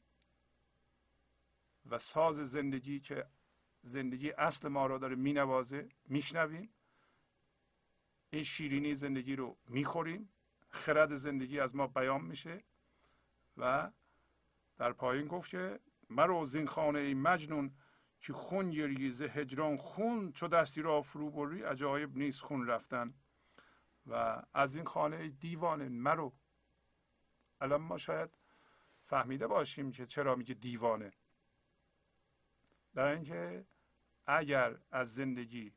و ساز زندگی که زندگی اصل ما را داره مینوازه میشنویم. این شیرینی زندگی رو می‌خوریم. خرد زندگی از ما بیان میشه. و در پایین گفت که مرو زین خانه ای مجنون که خون گریی ز هجران خون چو دستی را فرو بری عجایب نیست خون رفتن. و از این خانه دیوانه مرو. الان ما شاید فهمیده باشیم که چرا میگه دیوانه. برای اینکه اگر از زندگی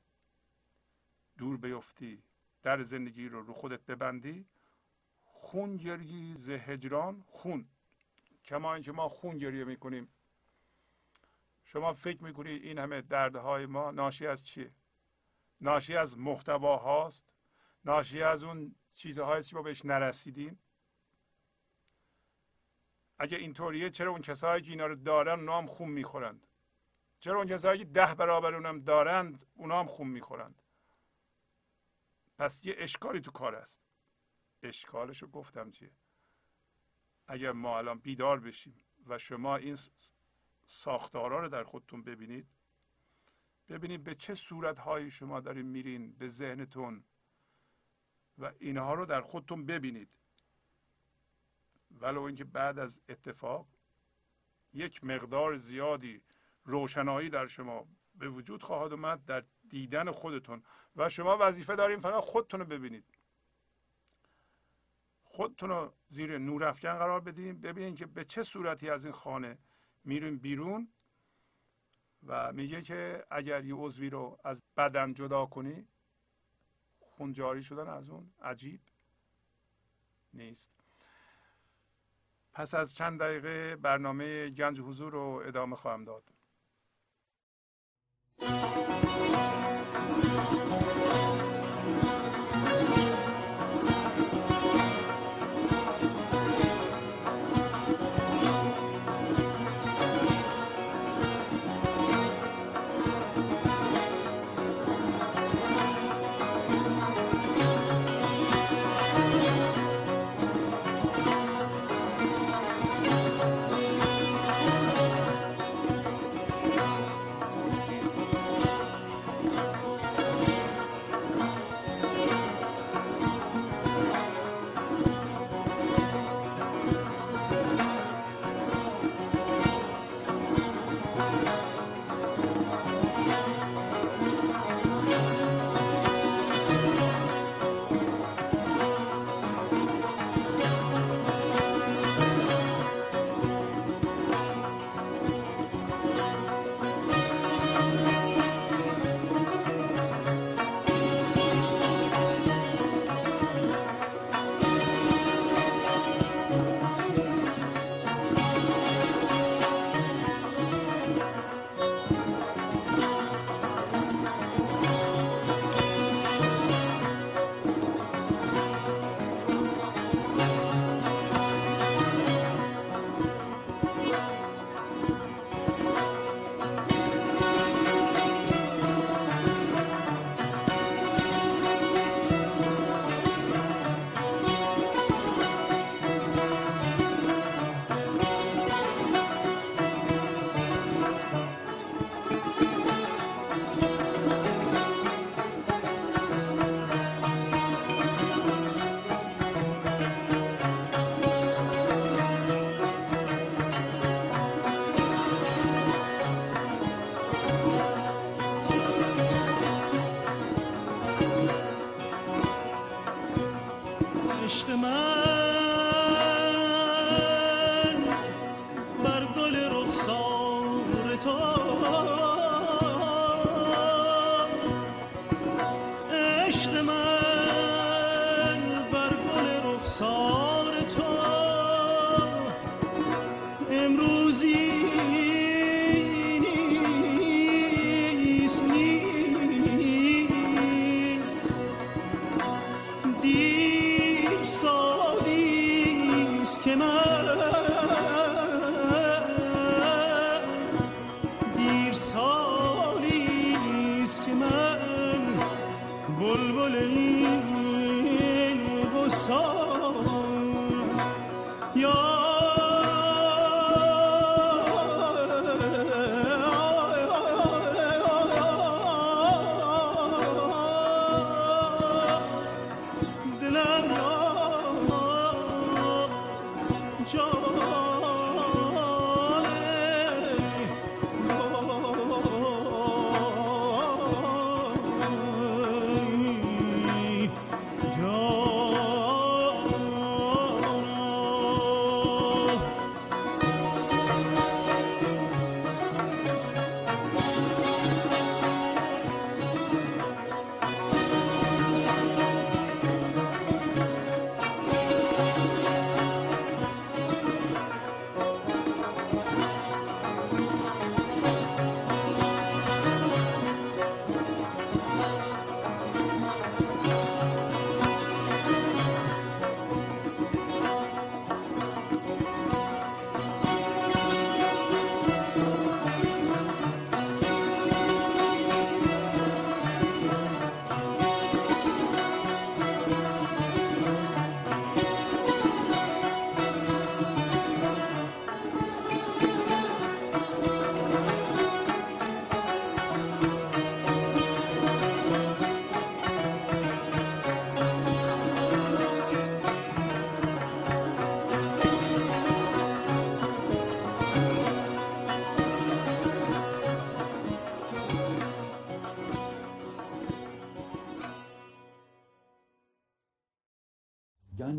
دور بیفتی در زندگی رو رو خودت ببندی خون گریی ز هجران خون. کما اینکه ما خون گریه می‌کنیم. شما فکر می‌کنید این همه دردهای ما ناشی از چیه؟ ناشی از محتوا هاست ناشی از اون چیزهایی که ما بهش نرسیدیم؟ اگه اینطوریه چرا اون کسایی که اینا رو دارن اونا هم خون می‌خورند؟ چرا اون کسایی که ده برابر اونم دارند اونا هم خون می‌خورند؟ پس یه اشکالی تو کار است. اشکالش رو گفتم چیه؟ اگر ما الان بیدار بشیم و شما این ساختارها رو در خودتون ببینید ببینید به چه صورت شما دارین میرین به ذهنتون و اینها رو در خودتون ببینید. ولو اینکه بعد از اتفاق یک مقدار زیادی روشنایی در شما به وجود خواهد اومد در دیدن خودتون و شما وظیفه دارین فقط خودتون رو ببینید. خودتون رو زیر نور افکن قرار بدین. ببینید که به چه صورتی از این خانه میرین بیرون و میگه که اگر یه عضوی رو از بدن جدا کنی خون جاری شدن از اون عجیب نیست. پس از چند دقیقه برنامه گنج حضور رو ادامه خواهم داد.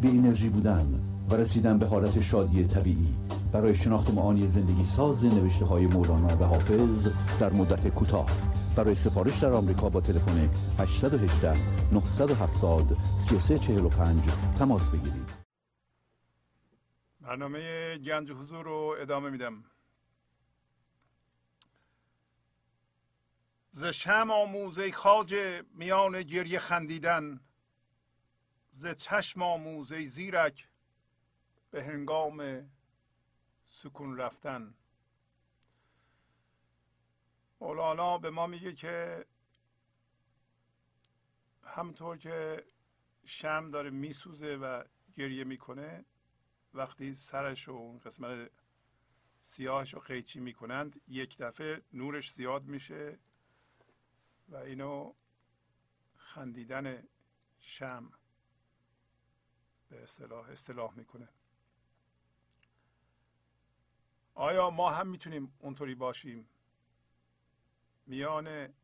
بی انرژی بودن و رسیدن به حالت شادی طبیعی برای شناخت معانی زندگی ساز نوشته های مولانا و حافظ در مدت کوتاه. برای سفارش در آمریکا با تلفن 818 970 3345 تماس بگیرید. برنامه گنج حضور رو ادامه میدم. ز شم آموزه خاج میان گریه خندیدن ز چشم آموزه زیرک به هنگام سکون رفتن. مولانا به ما میگه که همطور که شم داره میسوزه و گریه می‌کنه وقتی سرش و اون قسمت سیاهش رو قیچی می‌کنند یک دفعه نورش زیاد میشه و اینو خندیدن شم به اصطلاح اصطلاح می‌کنه. آیا ما هم می‌تونیم اونطوری باشیم؟ میان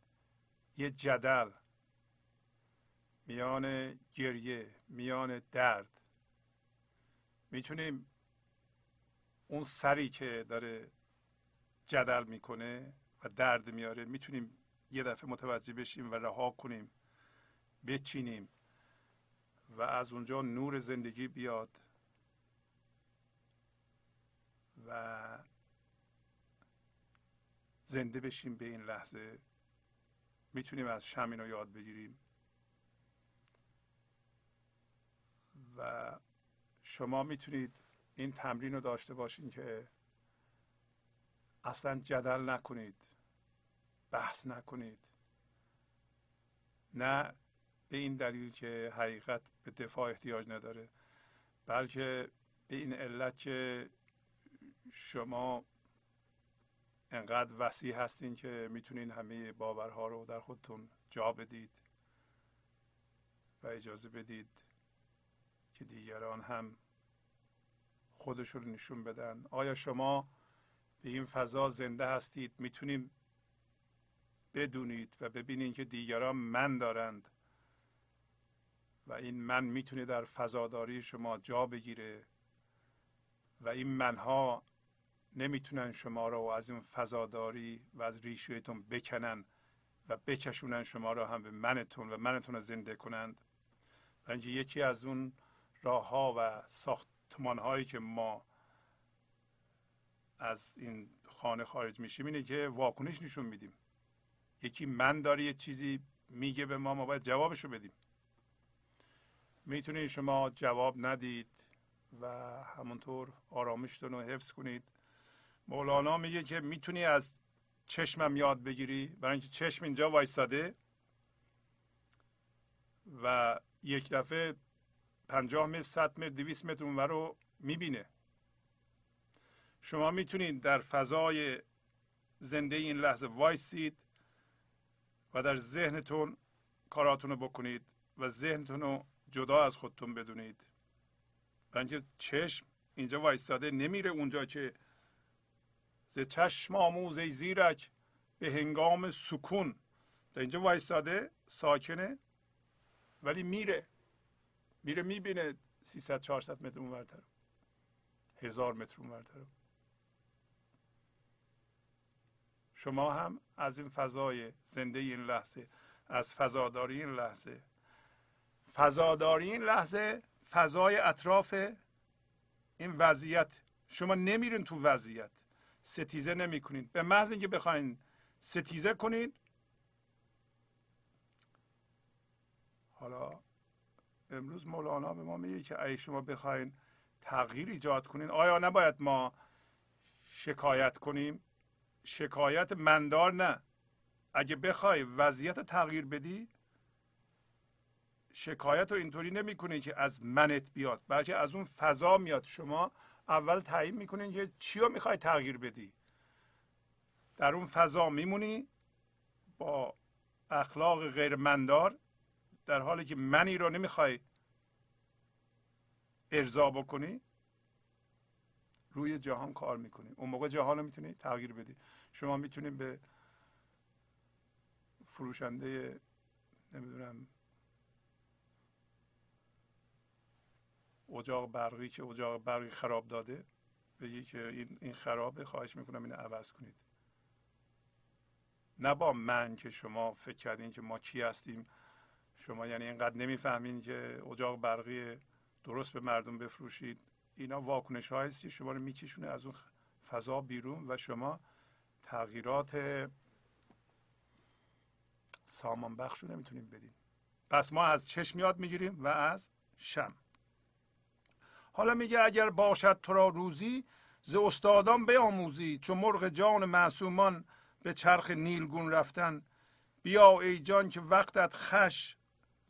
یه جدل میان گریه میان درد می‌تونیم اون سری که داره جدل می‌کنه و درد میاره می‌تونیم یه دفعه متوجه بشیم و رها کنیم بچینیم. و از اونجا نور زندگی بیاد و زنده بشیم به این لحظه. می‌تونیم از شم رو یاد بگیریم. و شما می‌تونید این تمرین رو داشته باشین که اصلا جدل نکنید بحث نکنید. نه به این دلیل که حقیقت به دفاع احتیاج نداره بلکه به این علت که شما انقدر وسیع هستین که می‌تونین همه باورها رو در خودتون جا بدید و اجازه بدید که دیگران هم خودشون نشون بدن. آیا شما به این فضا زنده هستید؟ می‌تونیم بدونید و ببینید که دیگران من دارند. و این من می‌تونه در فضاداری شما جا بگیره و این منها نمی‌تونن شما رو از این فضاداری و از ریشهتون بکنن و بکشونن شما رو هم به منتون و منتون رو زنده کنند. و یکی از اون راه ها و ساختمان هایی که ما از این خانه خارج میشیم اینه که واکنش نشون میدیم. یکی من داره یه چیزی میگه به ما ما باید جوابشو بدیم. می‌تونید شما جواب ندید و همونطور آرامشتون رو حفظ کنید. مولانا میگه که می‌تونی از چشمم یاد بگیری. برای اینکه چشم اینجا وایستاده و یک دفعه پنجاه متر صد متر دویست متر اونور رو می‌بینه. شما می‌تونید در فضای زنده این لحظه وایسید و در ذهنتون کاراتون رو بکنید و ذهنتون رو جدا از خودتون بدونید. اینکه چشم اینجا وایستاده نمیره اونجا که ز چشم آموزه زیرک به هنگام سکون. در اینجا وایستاده ساکنه ولی میره. میره می‌بینه 300 400 متر اونورتر هزار متر اونورتر شما هم از این فضای زنده این لحظه از فضاداری این لحظه فضاداری این لحظه فضای اطراف این وضعیت. شما نمیرین تو وضعیت. ستیزه نمی کنید به محض اینکه بخواین ستیزه کنید حالا امروز مولانا به ما میگه که ای شما بخواین تغییر ایجاد کنین آیا نباید ما شکایت کنیم؟ شکایت مندار نه. اگه بخوای وضعیت تغییر بدی شکایت رو اینطوری نمی‌کنه که از منت بیاد بلکه از اون فضا میاد. شما اول تعیین می‌کنین که چی رو می‌خوای تغییر بدی. در اون فضا میمونی با اخلاق غیر مندار در حالی که منی رو نمی‌خوای ارضا بکنی روی جهان کار می‌کنی. اون موقع جهان رو می‌تونی تغییر بدی. شما می‌تونید به فروشنده نمی‌دونم اجاق برقی که اجاق برقی خراب داده بگی که این این خرابه خواهش می‌کنم اینو عوض کنید. نه با من که شما فکر کردین که ما کی هستیم. شما یعنی اینقدر نمی‌فهمین که اجاق برقی درست به مردم بفروشید. اینا واکنش هایی شما رو میکشونه از اون فضا بیرون و شما تغییرات سامان بخش رو نمی‌تونیم بدیم پس ما از چشم یاد می‌گیریم و از شم. حالا میگه اگر باشد تو را روزی ز استادان بیاموزی چون مرغ جان معصومان به چرخ نیلگون رفتن. بیا ای جان که وقتت خش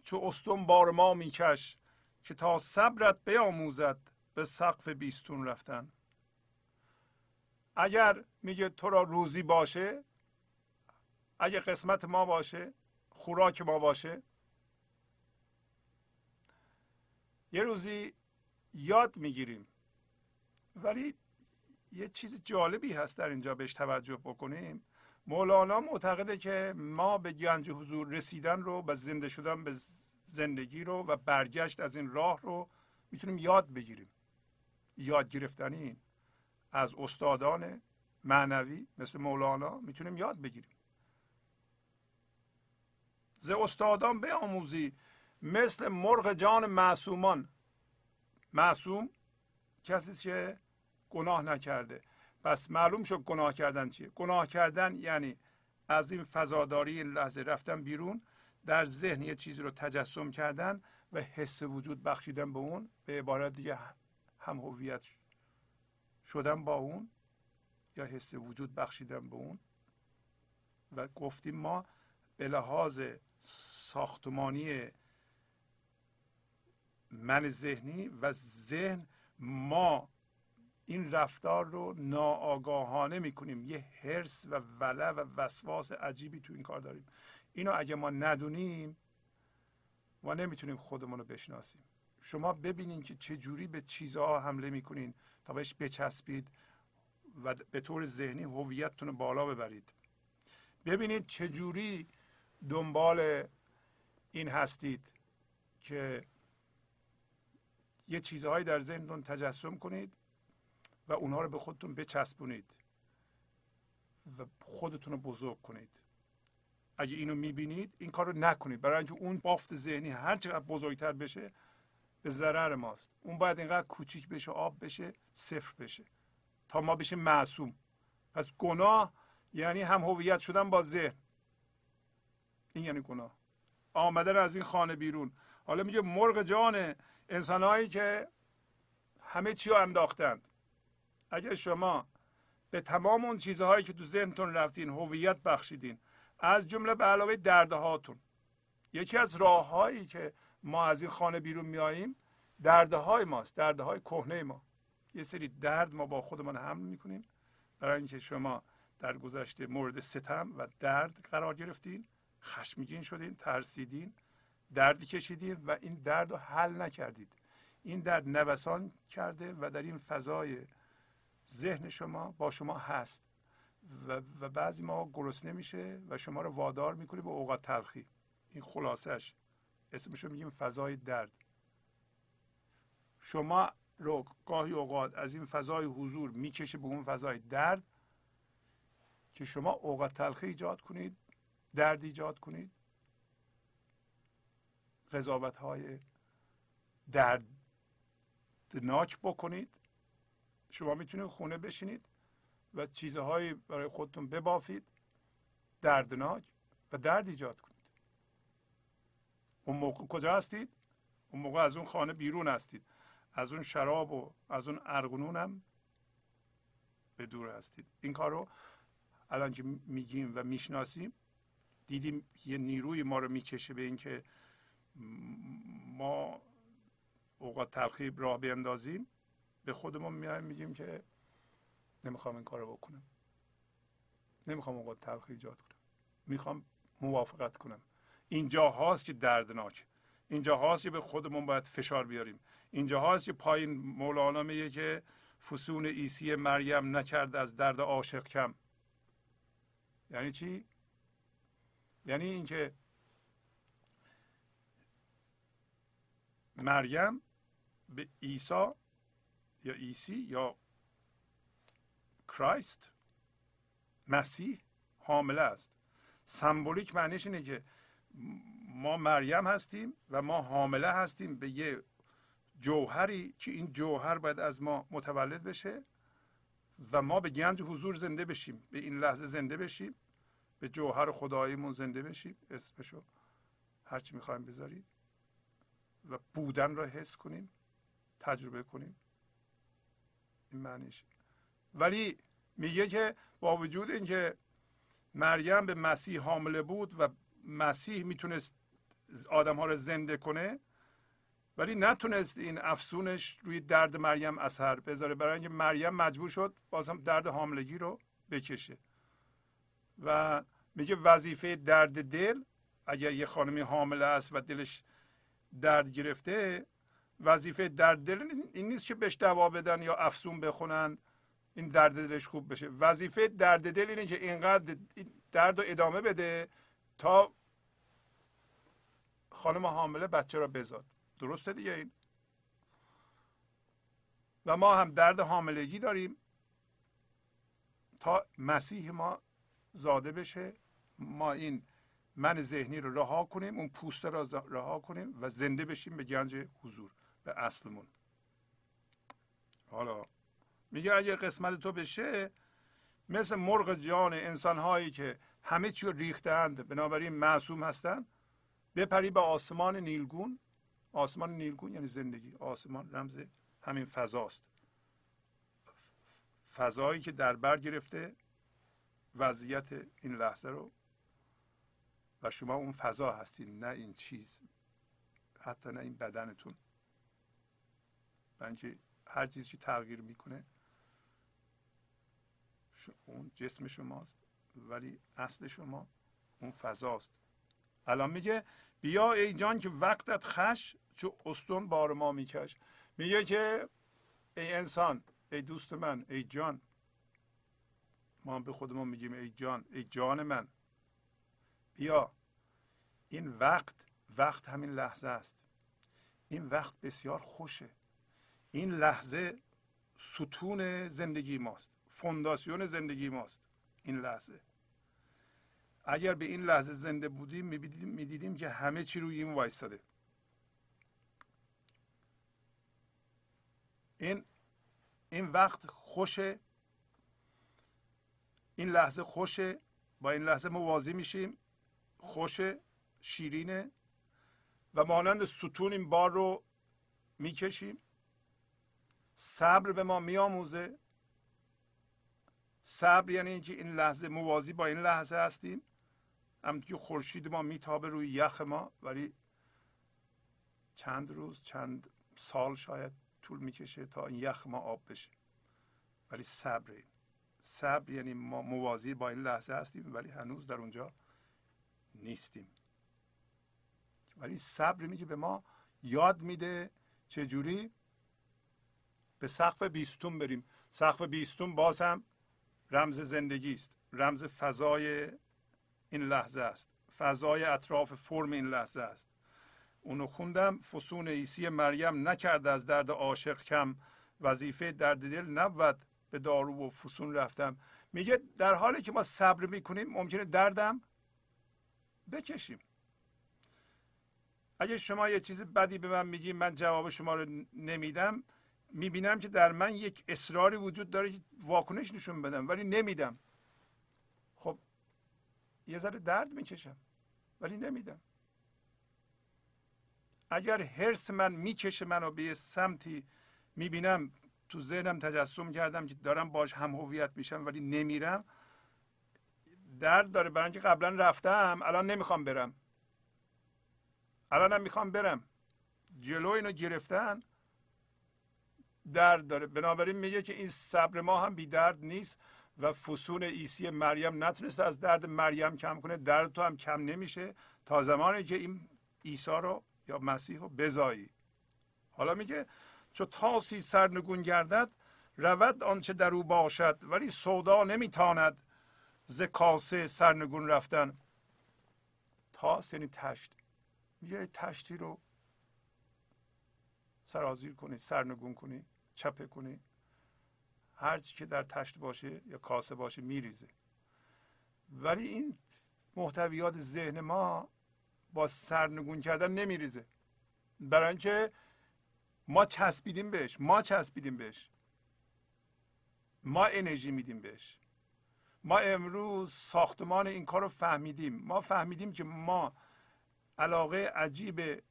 چو استون بار ما میکش که تا صبرت بیاموزد به سقف بیستون رفتن. اگر میگه تو را روزی باشه اگه قسمت ما باشه خوراک ما باشه. یه روزی یاد می‌گیریم. ولی یه چیز جالبی هست در اینجا بهش توجه بکنیم. مولانا معتقده که ما به گنج حضور رسیدن رو و زنده شدن به زندگی رو و برگشت از این راه رو می‌تونیم یاد بگیریم. یاد گرفتنی از استادان معنوی مثل مولانا می‌تونیم یاد بگیریم. ز استادان بیاموزی مثل مرغ جان معصومان. معصوم کسی که گناه نکرده. پس معلوم شد گناه کردن چیه. گناه کردن یعنی از این فضاداری لحظه رفتن بیرون در ذهن یه چیزی رو تجسم کردن و حس وجود بخشیدن به اون به عبارت دیگه هم هویت شدن با اون یا حس وجود بخشیدن به اون. و گفتیم ما به لحاظ ساختمانی من ذهنی و ذهن ما این رفتار رو ناآگاهانه می‌کنیم. یه حرس و ولع و وسواس عجیبی تو این کار داریم. اینو اگه ما ندونیم ما نمی‌تونیم خودمون رو بشناسیم. شما ببینین که چه جوری به چیزها حمله می‌کنین تا بهش بچسبید و به طور ذهنی هویتتون رو بالا ببرید. ببینید چه جوری دنبال این هستید که یه چیزهایی در ذهنتون تجسم کنید و اونها رو به خودتون بچسبونید و خودتون رو بزرگ کنید. اگه اینو می‌بینید این کار رو نکنید. برای اینکه اون بافت ذهنی هر چقدر بزرگتر بشه به ضرر ماست. اون باید اینقدر کوچیک بشه آب بشه صفر بشه. تا ما بشه معصوم. پس گناه یعنی هم هویت شدن با ذهن. این یعنی گناه. آمدن از این خانه بیرون. حالا میگه مرغ جان انسانهایی که همه چی رو انداختند. اگر شما به تمام اون چیزهایی که تو ذهنتون رفتین هویت بخشیدین از جمله به علاوه دردهاتون یکی از راههایی که ما از این خانه بیرون میاییم درده های ماست درده های کهنه ما. یه سری درد ما با خودمان حمل می‌کنیم برای اینکه شما در گذشته مورد ستم و درد قرار گرفتین خشمگین شدین ترسیدین. دردی کشیدین و این درد رو حل نکردید. این درد نوسان کرده و در این فضای ذهن شما با شما هست. و, و بعضی ما گرسنه نمیشه و شما رو وادار می‌کنه به اوقات تلخی. این خلاصش اسمشو میگیم فضای درد. شما رو گاهی اوقات از این فضای حضور می‌کشه به اون فضای درد که شما اوقات تلخی ایجاد کنید درد ایجاد کنید. قضاوت های دردناک بکنید. شما می‌تونید خونه بشینید و چیزهایی برای خودتون ببافید. دردناک و درد ایجاد کنید. اون موقع کجا هستید؟ اون موقع از اون خانه بیرون هستید. از اون شراب و از اون ارغنون هم به دور هستید. این کار رو الان که میگیم و می‌شناسیم دیدیم یه نیروی ما رو می‌کشه به اینکه ما اوقات تلخی راه بیندازیم به خودمون میایم میگیم که نمی‌خوام این کارو بکنم. نمی‌خوام اوقات تلخی ایجاد کنم. می‌خوام موافقت کنم. اینجا هاست که دردناک. اینجا هاست که به خودمون باید فشار بیاریم. اینجا هاست که پایین مولانا میگه که فسون ایسی مریم نکرد از درد عاشق کم. یعنی چی؟ یعنی اینکه مریم به عیسی یا عیسی یا کرایست مسیح حامله است. سمبولیک معنیش اینه که ما مریم هستیم و ما حامله هستیم به یه جوهری که این جوهر باید از ما متولد بشه و ما به گنج حضور زنده بشیم به این لحظه زنده بشیم به جوهر خداییمون زنده بشیم. اسمشو هرچی می‌خوایم بذاریم. و بودن را حس کنیم تجربه کنیم. این معنیش. ولی میگه که با وجود اینکه مریم به مسیح حامله بود و مسیح می‌تونست آدم ها رو زنده کنه ولی نتونست این افسونش روی درد مریم اثر بذاره. برای اینکه مریم مجبور شد بازم درد حاملگی رو بکشه. و میگه وظیفه درد دل اگر یه خانمی حامله است و دلش درد گرفته وظیفه درد دل این نیست که بهش دوا بدن یا افسون بخونن. این درد دلش خوب بشه. وظیفه درد دل اینه که اینقدر درد رو ادامه بده تا خانم حامله بچه را بزاد. درسته دیگه این؟ و ما هم درد حاملگی داریم تا مسیح ما زاده بشه. ما این من ذهنی رو رها کنیم اون پوسته را رها کنیم و زنده بشیم به گنج حضور به اصلمون. حالا میگه اگر قسمت تو بشه مثل مرغ جان انسان هایی که همه چی رو ریختند بنابراین معصوم هستند بپری به آسمان نیلگون. آسمان نیلگون یعنی زندگی. آسمان رمز همین فضاست. فضایی که در بر گرفته وضعیت این لحظه رو و شما اون فضا هستین نه این چیز حتی نه این بدنتون. بنجه هر چیزی که تغییر می‌کنه اون جسم شماست ولی اصل شما اون فضاست. الان میگه بیا ای جان که وقتت خش چو استون بار ما میکش. میگه که ای انسان ای دوست من ای جان. ما به خودمون میگیم ای جان ای جان من. بیا. این وقت وقت همین لحظه است. این وقت بسیار خوشه. این لحظه ستون زندگی ماست. فونداسیون زندگی ماست. این لحظه. اگر به این لحظه زنده بودیم می‌دیدیم که همه چی روی این وایستاده. این این وقت خوشه. این لحظه خوشه. با این لحظه موازی میشیم. خوشه شیرینه و مانند ستون این بار رو می‌کشیم. صبر به ما میآموزه. صبر یعنی اینکه این لحظه موازی با این لحظه هستیم. همونطور که خورشید ما میتابه روی یخ ما ولی چند روز چند سال شاید طول می‌کشه تا این یخ ما آب بشه. ولی صبر صبر یعنی ما موازی با این لحظه هستیم ولی هنوز در اونجا نیستیم. ولی صبر میگه به ما یاد میده چجوری؟ به سقف بیستون بریم. سقف بیستون باز هم رمز زندگی است. رمز فضای این لحظه است. فضای اطراف فرم این لحظه است. اونو خوندم فسون عیسی مریم نکرده از درد عاشق کم. وظیفه درد دل نبود به دارو و فسون رفتم. میگه در حالی که ما صبر می‌کنیم ممکنه دردم بکشیم. اگه شما یه چیز بدی به من میگی من جواب شما رو نمیدم می‌بینم که در من یک اصراری وجود داره که واکنش نشون بدم ولی نمیدم. خب یه ذره درد می‌کشم ولی نمیدم. اگر حرس من می‌کشه منو به یه سمتی می‌بینم تو ذهنم تجسم کردم که دارم باش هم هویت میشم ولی نمیرم. درد داره برای اینکه قبلا رفتم الان نمی‌خوام برم. الانم می‌خوام برم. جلو اینو گرفتن درد داره. بنابراین میگه که این صبر ما هم بی درد نیست و فسون عیسی مریم نتونسته از درد مریم کم کنه. درد تو هم کم نمیشه. تا زمانی که این عیسی رو یا مسیح رو بزایی. حالا میگه چو تاسی سرنگون گردد رود آنچه در او باشد ولی سودا نمیتاند. ز کاسه سرنگون رفتن. تاس یعنی تشت. یه تشتی رو سرازیر کنی سرنگون کنی چپه کنی. هرچی که در تشت باشه یا کاسه باشه میریزه. ولی این محتویات ذهن ما با سرنگون کردن نمیریزه. برای اینکه ما چسبیدیم بهش ما چسبیدیم بهش. ما انرژی میدیم بهش. ما امروز ساختمان این کار رو فهمیدیم. ما فهمیدیم که ما علاقه عجیب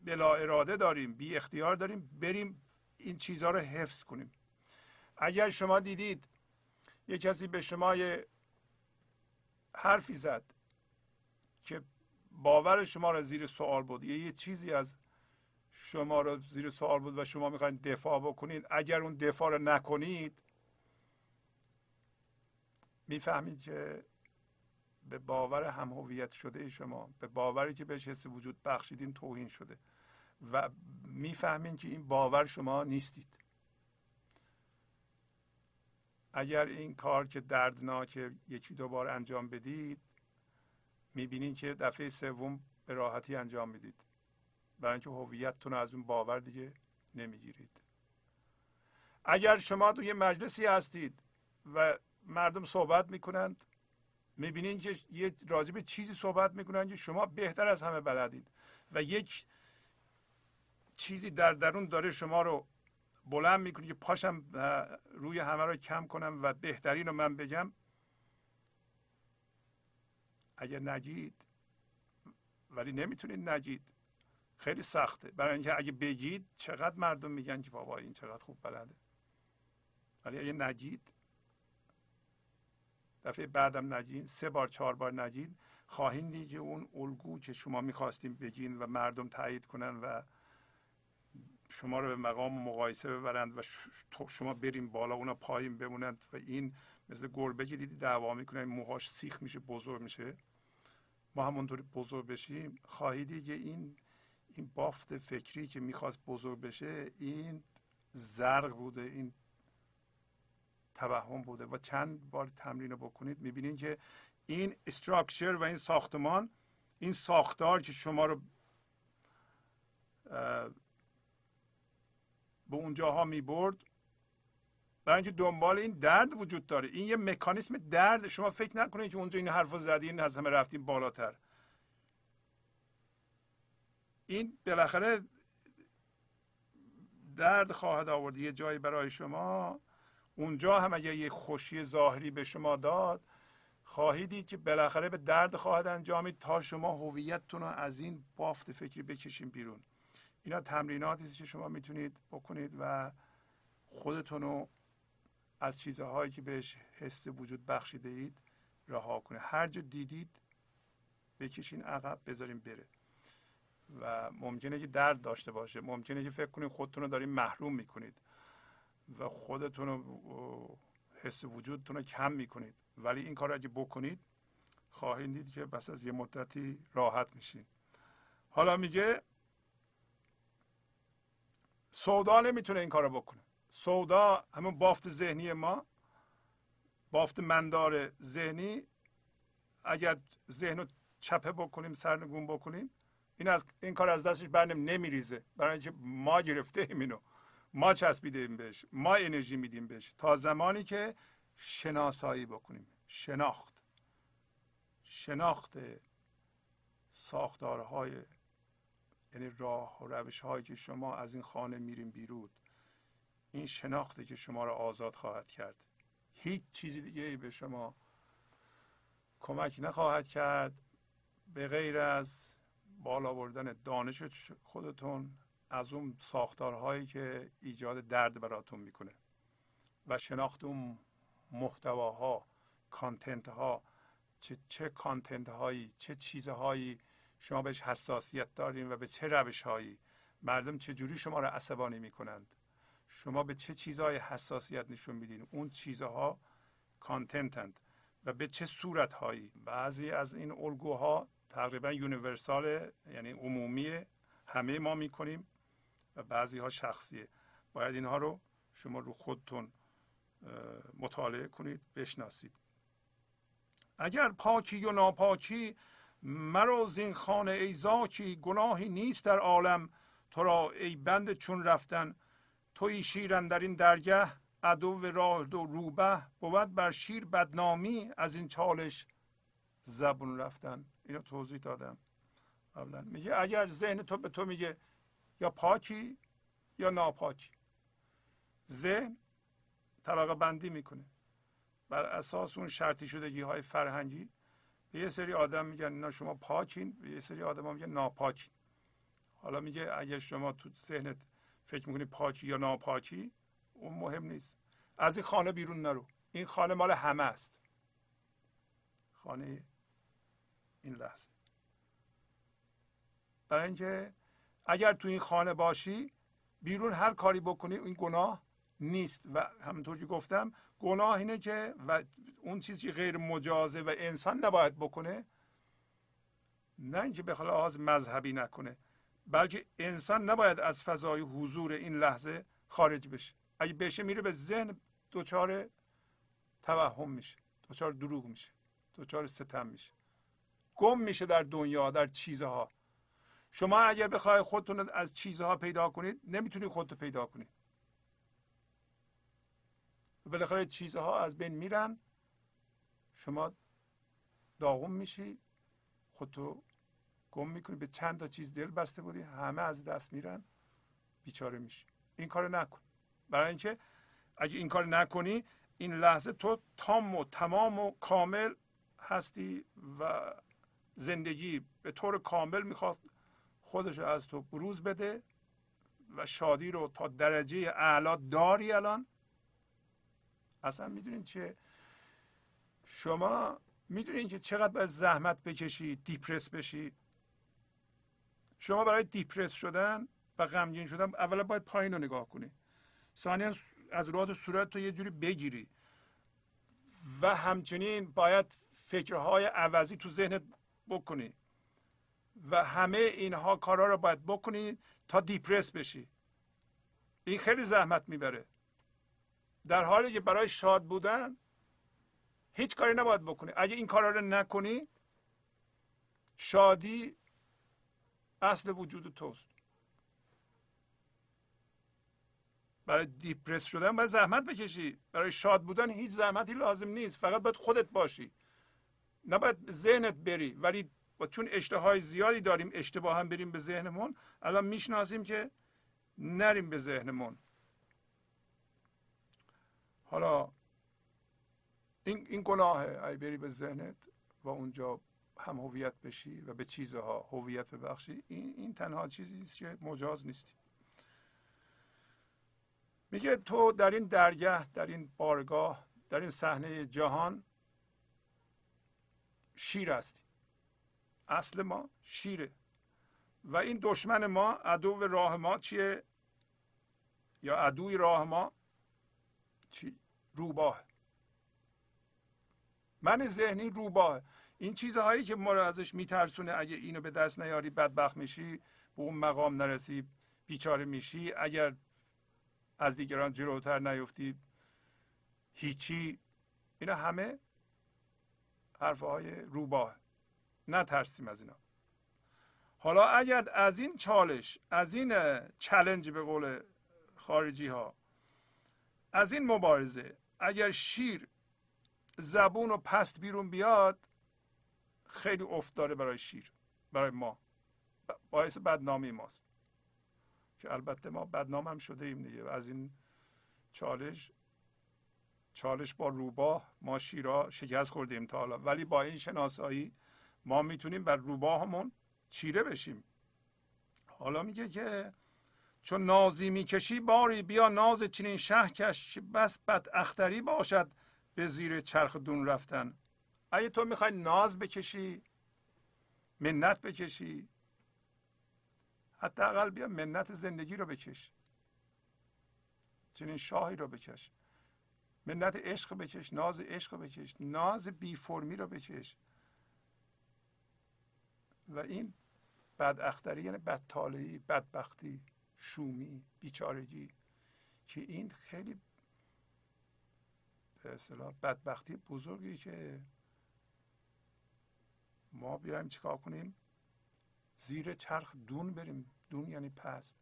بلا اراده داریم بی اختیار داریم بریم این چیزها رو حفظ کنیم. اگر شما دیدید یه کسی به شما یه حرفی زد که باور شما رو زیر سوال بود یا یه چیزی از شما رو زیر سوال بود و شما می‌خواید دفاع بکنید اگر اون دفاع رو نکنید می‌فهمید که به باور هم هویت شده شما به باوری که بهش حس وجود بخشیدین توهین شده و می‌فهمین که این باور شما نیستید. اگر این کار که دردناک یکی دو بار انجام بدید می‌بینید که دفعه سوم به راحتی انجام می‌دید. برای اینکه هویتتون از اون باور دیگه نمی‌گیرید. اگر شما توی مجلسی هستید و مردم صحبت می‌کنند. می‌بینید که یه راجب چیزی صحبت می‌کنند که شما بهتر از همه بلدید و یک چیزی در درون داره شما رو بلند می‌کنه که پاشم روی همه رو کم کنم و بهترین رو من بگم. اگر نگید ولی نمی‌تونید نگید. خیلی سخته. برای اینکه اگه بگید چقدر مردم میگن که بابا این چقدر خوب بلده. ولی اگه نگید دفعه بعدم نگین سه بار چهار بار نگید خواهید دید که اون الگو که شما می‌خواستیم بگین و مردم تایید کنن و شما رو به مقام مقایسه ببرند و شما بریم بالا اونا پایین بمونند و این مثل گربه که دیدی دعوا می‌کنه موهاش سیخ میشه بزرگ میشه. ما همونطوری بزرگ بشیم. خواهیدی که این این بافت فکری که می‌خواست بزرگ بشه این زرق بوده این توهم بوده و چند بار تمرین رو بکنید می‌بینید که این استراکچر و این ساختمان این ساختار که شما رو به اونجاها می‌برد برای اینکه دنبال این درد وجود داره. این یه مکانیسم درد. شما فکر نکنید که اونجا این حرف زدین از همه رفتیم بالاتر. این بالاخره درد خواهد آورد. یه جایی برای شما اونجا هم اگر یه خوشی ظاهری به شما داد خواهید دید که بالاخره به درد خواهد انجامید تا شما هویتتون رو از این بافت فکری بکشین بیرون. اینا تمریناتی که شما می‌تونید بکنید و خودتون رو از چیزهایی که بهش حس وجود بخشیده اید رها کنید. هر جا دیدید بکشین عقب بذارین بره. و ممکنه که درد داشته باشه. ممکنه که فکر کنید خودتون رو دارین محروم می‌کنید. و خودتون رو حس وجودتون رو کم می‌کنید. ولی این کار اگه بکنید خواهید دید که بس از یه مدتی راحت میشین. حالا میگه سودا نمی‌تونه این کارو بکنه. سودا همون بافت ذهنی ما بافت مندار ذهنی اگر ذهن رو چپه بکنیم سرنگون بکنیم این از این کار از دستش برنم نمیریزه. برای اینکه ما گرفته ایم اینو. ما چسبیدیم بهش ما انرژی میدیم بهش. تا زمانی که شناسایی بکنیم. شناخت. شناخت ساختارهای یعنی راه و روش هایی که شما از این خانه میریم بیرون این شناخته که شما را آزاد خواهد کرد. هیچ چیزی دیگه ای به شما کمک نخواهد کرد. به غیر از بالا بردن دانش خودتون از اون ساختارهایی که ایجاد درد براتون می‌کنه و شناخت اون محتواها کانتنت ها چه چه کانتنت هایی چه چیزهایی شما بهش حساسیت دارین و به چه روش هایی مردم چجوری شما رو عصبانی می‌کنند؟ شما به چه چیزهای حساسیت نشون میدین؟ اون چیزها کانتنتند و به چه صورت هایی بعضی از این الگوها تقریبا یونیورسال یعنی عمومی همه ما می‌کنیم. و بعضی ها شخصیه. باید اینها رو شما رو خودتون مطالعه کنید بشناسید. اگر پاکی و ناپاکی مرا زین خانه ای زاکی گناهی نیست در عالم. تو را ای بند چون رفتن توی شیرن در این درگه عدو راه دو روبه. بود بر شیر بدنامی از این چالش زبون رفتن. اینو توضیح دادم. قبلا میگه اگر ذهن تو به تو میگه یا پاکی یا ناپاکی. ذهن طبقه بندی می‌کنه. بر اساس اون شرطی شدگی های فرهنگی به یه سری آدم میگن نه شما پاکین به یه سری آدم ها میگن ناپاکین. حالا میگه اگر شما تو ذهنت فکر می‌کنی پاکی یا ناپاکی اون مهم نیست. از این خانه بیرون نرو. این خانه مال همه است. خانه این لحظه. برای اینکه اگر تو این خانه باشی بیرون هر کاری بکنی این گناه نیست. و همونطور که گفتم گناه اینه که و اون چیزی غیر مجازه و انسان نباید بکنه نه اینکه به لحاظ مذهبی نکنه بلکه انسان نباید از فضای حضور این لحظه خارج بشه. اگه بشه میره به ذهن دچار توهم میشه دچار دروغ میشه دچار ستم میشه. گم میشه در دنیا در چیزها. شما اگر بخواید خودتون از چیزها پیدا کنید نمی‌تونید خودتو پیدا کنید بالاخره چیزها از بین میرن شما داغم میشی خودتو گم می‌کنی به چند تا چیز دل بسته بودی همه از دست میرن بیچاره میشی. این کار نکن. برای اینکه اگه این کار نکنی این لحظه تو تام و تمام و کامل هستی و زندگی به طور کامل می‌خواد خودش از تو بروز بده و شادی رو تا درجه اعلا داری الان. اصلا می‌دونین چه؟ شما می‌دونین که چقدر باید زحمت بکشی دیپرس بشی. شما برای دیپرس شدن و غمگین شدن اولا باید پایین رو نگاه کنی. ثانیا از راد صورت تو یه جوری بگیری. و همچنین باید فکرهای عوضی تو ذهنت بکنی. و همه اینها کارا رو باید بکنی تا دیپرس بشی. این خیلی زحمت می‌بره. در حالی که برای شاد بودن هیچ کاری نباید بکنی. اگه این کارا رو نکنی شادی اصل وجود توست. برای دیپرس شدن باید زحمت بکشی. برای شاد بودن هیچ زحمتی لازم نیست. فقط باید خودت باشی. نباید ذهنت بری. ولی و چون اشتهای زیادی داریم اشتباه هم بریم به ذهنمون الان می‌شناسیم که نریم به ذهنمون. حالا این, این گناهه ای بری به ذهنت و اونجا هم هویت بشی و به چیزها هویت ببخشی. این, این تنها چیزی است که مجاز نیستی. میگه تو در این درگه در این بارگاه در این صحنه جهان شیر هستی. اصل ما شیره. و این دشمن ما عدو راه ما چیه؟ یا عدوی راه ما چی؟ روباه. من ذهنی روباه. این چیزهایی که ما رو ازش میترسونه اگه اینو به دست نیاری بدبخت میشی به اون مقام نرسی بیچاره میشی اگر از دیگران جلوتر نیفتی هیچی. اینا همه حرفهای روباه. نترسیم از اینا. حالا اگر از این چالش از این چلنج به قول خارجی ها از این مبارزه اگر شیر زبون و پست بیرون بیاد خیلی افت داره برای شیر برای ما. باعث بدنامی ماست. که البته ما بدنام هم شده ایم دیگه از این چالش چالش با روباه ما شیرا شکست خوردیم تا حالا. ولی با این شناسایی ما می‌تونیم بر روباهمون چیره بشیم. حالا میگه که چون نازی می‌کشی باری بیا ناز چنین شه کش بس بد اختری باشد به زیر چرخ دون رفتن. اگه تو می‌خوای ناز بکشی منت بکشی حداقل بیا منت زندگی رو بکش. چنین شاهی رو بکش. منت عشق بکش ناز عشق بکش. ناز بی فرمی رو بکش. و این بد اختری یعنی بدطالعی بدبختی شومی بیچارگی که این خیلی به اصطلاح بدبختی بزرگی که ما بیایم چیکار کنیم؟ زیر چرخ دون بریم. دون یعنی پست.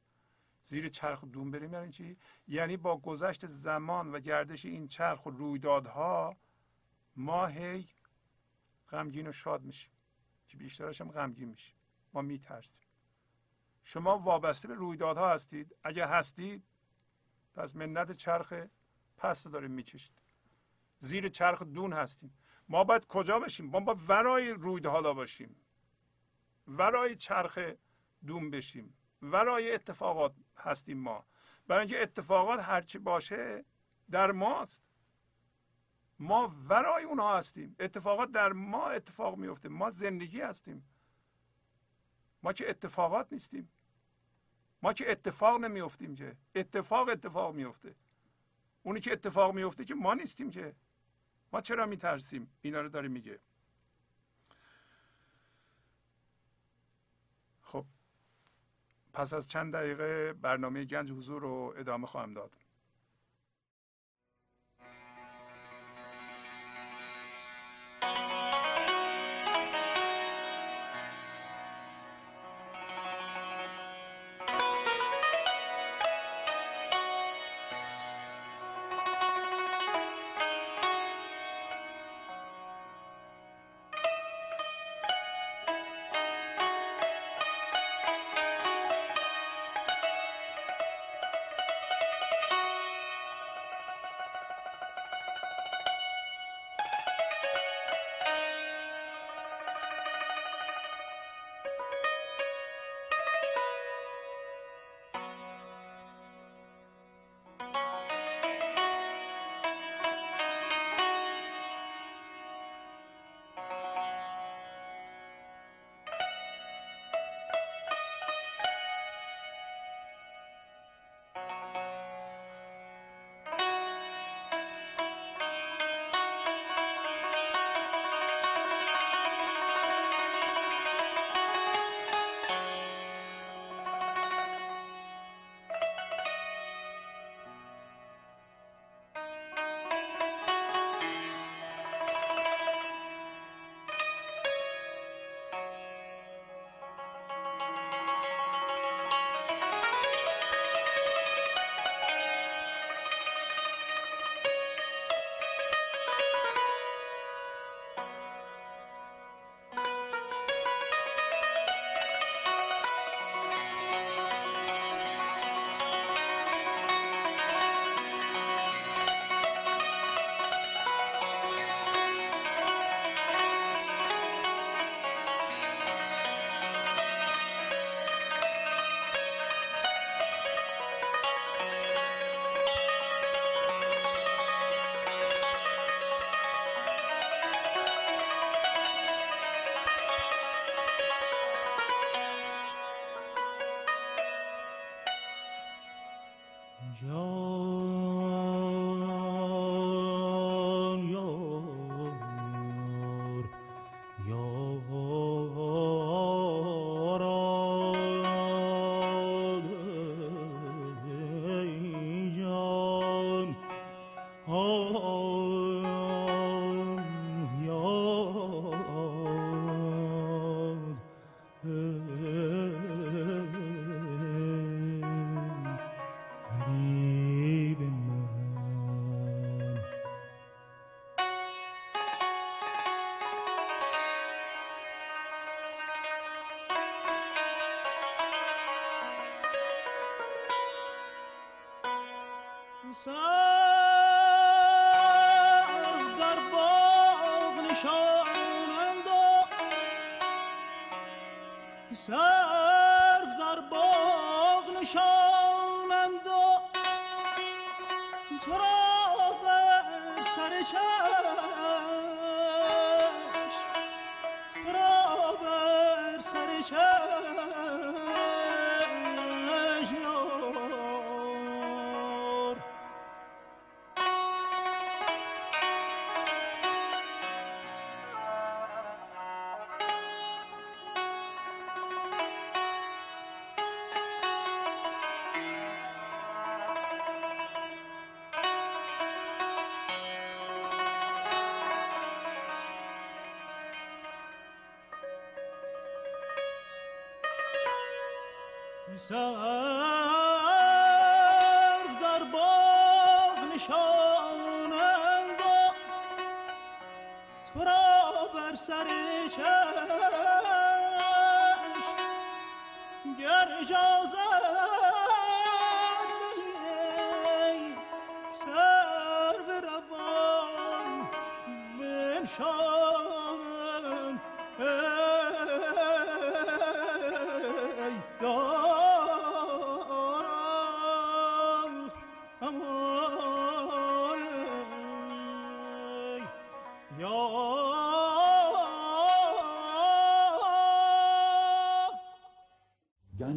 زیر چرخ دون بریم یعنی چی؟ یعنی با گذشت زمان و گردش این چرخ و رویدادها ما هی غمگین و شاد میشیم. که بیشترش هم غمگین میشیم ما میترسیم. شما وابسته به رویدادها هستید. اگر هستید پس منت چرخ پست رو داریم می‌کشید. زیر چرخ دون هستیم. ما باید کجا باشیم ما باید ورای رویدادها باشیم. ورای چرخ دون بشیم. ورای اتفاقات هستیم ما. برای اینکه اتفاقات هرچی باشه در ماست. ما ورای اونها هستیم. اتفاقات در ما اتفاق میفته ما زندگی هستیم. ما که اتفاقات نیستیم. ما که اتفاق نمیفتیم که. اتفاق اتفاق میفته اونی که اتفاق میفته که ما نیستیم که. ما چرا میترسیم؟ اینا رو داره میگه. خب پس از چند دقیقه برنامه گنج حضور رو ادامه خواهم داد. سر در باغ نشانم تو را بر سر چشم گر اجازه سرو روان منشان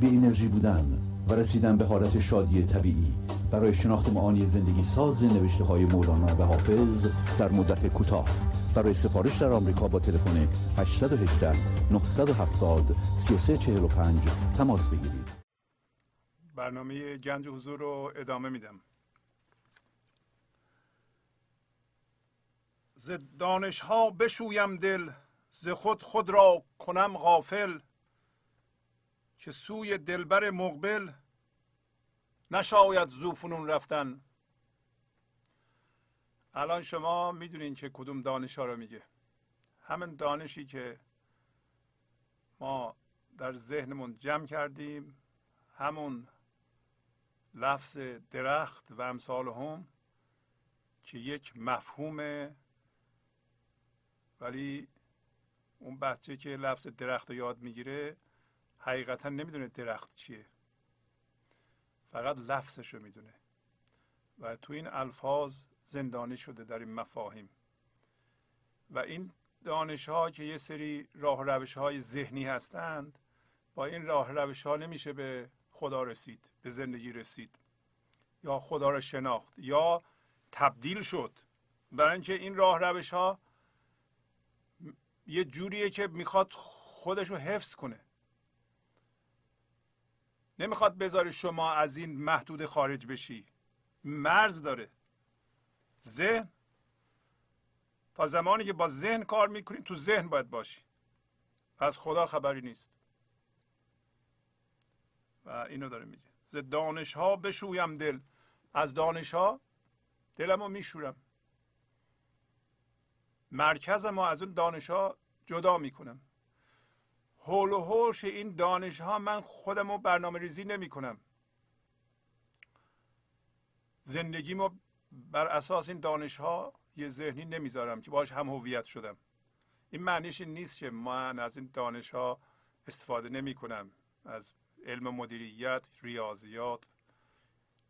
بی انرژی بودن و رسیدن به حالت شادی طبیعی. برای شناخت معانی زندگی ساز نوشته های مولانا و حافظ در مدت کوتاه. برای سفارش در آمریکا با تلفن 818 970 3345 تماس بگیرید. برنامه گنج حضور رو ادامه میدم. ز دانش ها بشویم دل ز خود خود را کنم غافل. که سوی دلبر مقبل نشاید زوفنون رفتن. الان شما می‌دونین که کدوم دانش ها رو میگه. همین دانشی که ما در ذهنمون جمع کردیم همون لفظ درخت و امثال هم که یک مفهومه ولی اون بچه که لفظ درخت رو یاد می‌گیره حقیقتا نمی‌دونه درخت چیه. فقط لفظش رو می‌دونه. و تو این الفاظ زندانی شده در این مفاهیم. و این دانش ها که یه سری راه روش های ذهنی هستند با این راه روش ها نمیشه به خدا رسید به زندگی رسید. یا خدا را شناخت یا تبدیل شد. برای اینکه این راه روش ها یه جوریه که می‌خواد خودش رو حفظ کنه. نمی‌خواد بذاره شما از این محدود خارج بشی. مرز داره. ذهن. تا زمانی که با ذهن کار می‌کنی تو ذهن باید باشی. از خدا خبری نیست. و اینو داره میگه. ز دانش ها بشویم دل. از دانش ها دلم رو میشورم مرکزم از اون دانش ها جدا می‌کنم. حول و حوش این دانش ها من خودم رو برنامه ریزی نمی کنم زندگیمو بر اساس این دانش ها یه ذهنی نمی‌ذارم که باش هم هویت شدم. این معنیش نیست که من از این دانش ها استفاده نمی کنم از علم مدیریت ریاضیات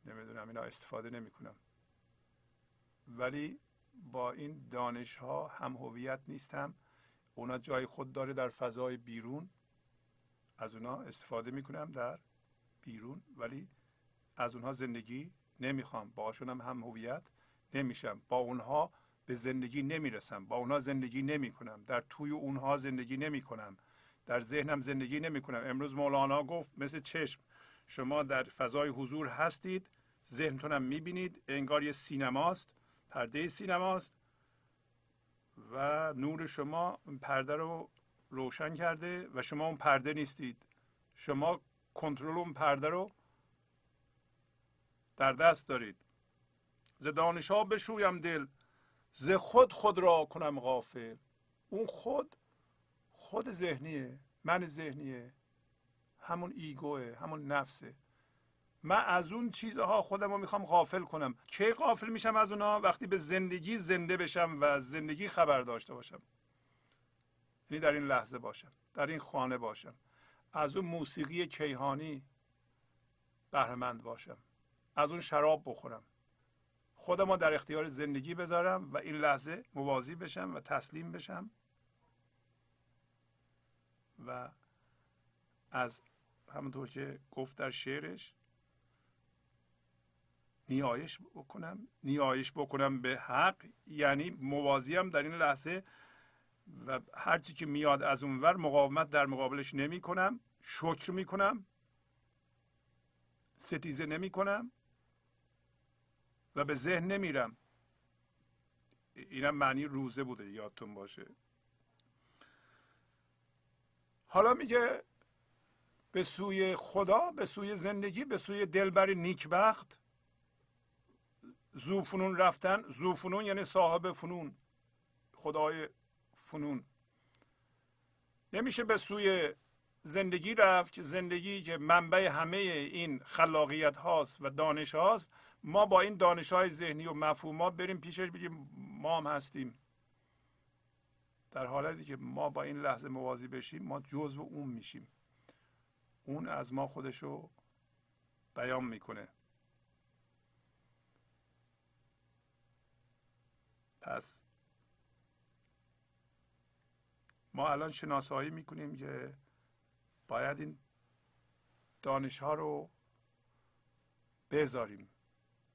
نمی‌دونم اینا استفاده نمی کنم ولی با این دانش ها هم هویت نیستم. اونا جای خود داره در فضای بیرون. از اونها استفاده می‌کنم در بیرون ولی از اونها زندگی نمی‌خوام. باشون هم هم هویت نمیشم. با اونها به زندگی نمی‌رسم. با اونها زندگی نمی‌کنم. در توی اونها زندگی نمی‌کنم. در ذهنم زندگی نمی‌کنم. امروز مولانا گفت مثل چشم. شما در فضای حضور هستید. ذهنتونم می‌بینید. انگار یه سینماست. پرده سینماست. و نور شما پرده رو روشن کرده و شما اون پرده نیستید. شما کنترل اون پرده رو در دست دارید. ز دانش ها بشویم دل ز خود خود را کنم غافل. اون خود خود ذهنیه من ذهنیه. همون ایگوه همون نفسه. من از اون چیزها خودم رو می‌خوام غافل کنم. کی غافل میشم از اونها وقتی به زندگی زنده بشم و زندگی خبر داشته باشم. یعنی در این لحظه باشم در این خانه باشم. از اون موسیقی کیهانی بهرهمند باشم. از اون شراب بخورم. خودم رو در اختیار زندگی بذارم و این لحظه موازی بشم و تسلیم بشم. و از همونطور که گفت در شعرش نیایش بکنم نیایش بکنم به حق. یعنی موازیم در این لحظه و هرچی که میاد از اونور مقاومت در مقابلش نمی کنم. شکر می کنم. ستیزه نمی کنم. و به ذهن نمیرم اینم معنی روزه بوده یادتون باشه. حالا میگه به سوی خدا به سوی زندگی به سوی دلبر نیکبخت زوفنون رفتن. زوفنون یعنی صاحب فنون. خدای فنون. نمیشه به سوی زندگی رفت که زندگی که منبع همه این خلاقیت هاست و دانش هاست. ما با این دانش های ذهنی و مفهوم بریم پیشش بگیم ما هم هستیم. در حالتی که ما با این لحظه موازی بشیم ما جزو اون میشیم. اون از ما خودشو بیان می‌کنه. پس ما الان شناسایی می‌کنیم که باید این دانش ها رو بذاریم.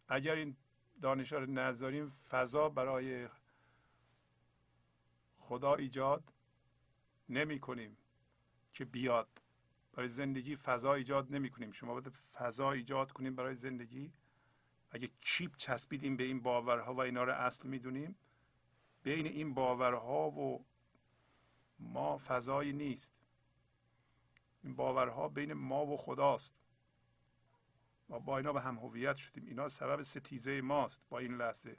اگر این دانش ها رو نذاریم فضا برای خدا ایجاد نمی کنیم که بیاد. برای زندگی فضا ایجاد نمی کنیم شما باید فضا ایجاد کنیم برای زندگی. اگه چیپ چسبیدیم به این باورها و اینا رو اصل می‌دونیم بین این باورها و ما فضایی نیست. این باورها بین ما و خداست. ما با اینا به هم هویت شدیم. اینا سبب ستیزه ماست با این لحظه.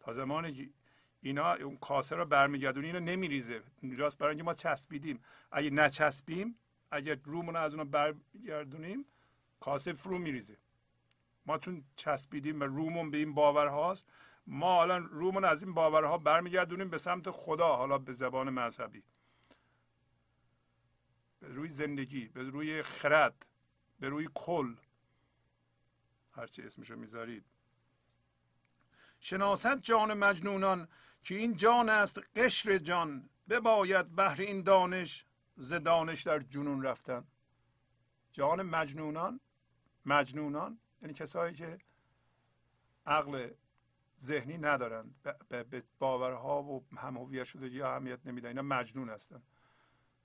تا زمانی اینا اون کاسه رو برمیگردونی اینا نمیریزه. اونجاست برای اینکه ما چسبیدیم. اگه نچسبیم اگه رومون از اونو برگردونیم کاسه فرو میریزه. ما چون چسبیدیم و رومون به این باورهاست ما الان رومون از این باورها برمیگردونیم به سمت خدا حالا به زبان مذهبی. به روی زندگی به روی خرد به روی کل. هرچی اسمشو می‌ذارید. شناست جان مجنونان که این جان است قشر جان. بباید بهر این دانش ز دانش در جنون رفتن. جان مجنونان مجنونان یعنی کسایی که عقل ذهنی ندارند به باورها و هم شده یا اهمیت نمیدن اینا مجنون هستن.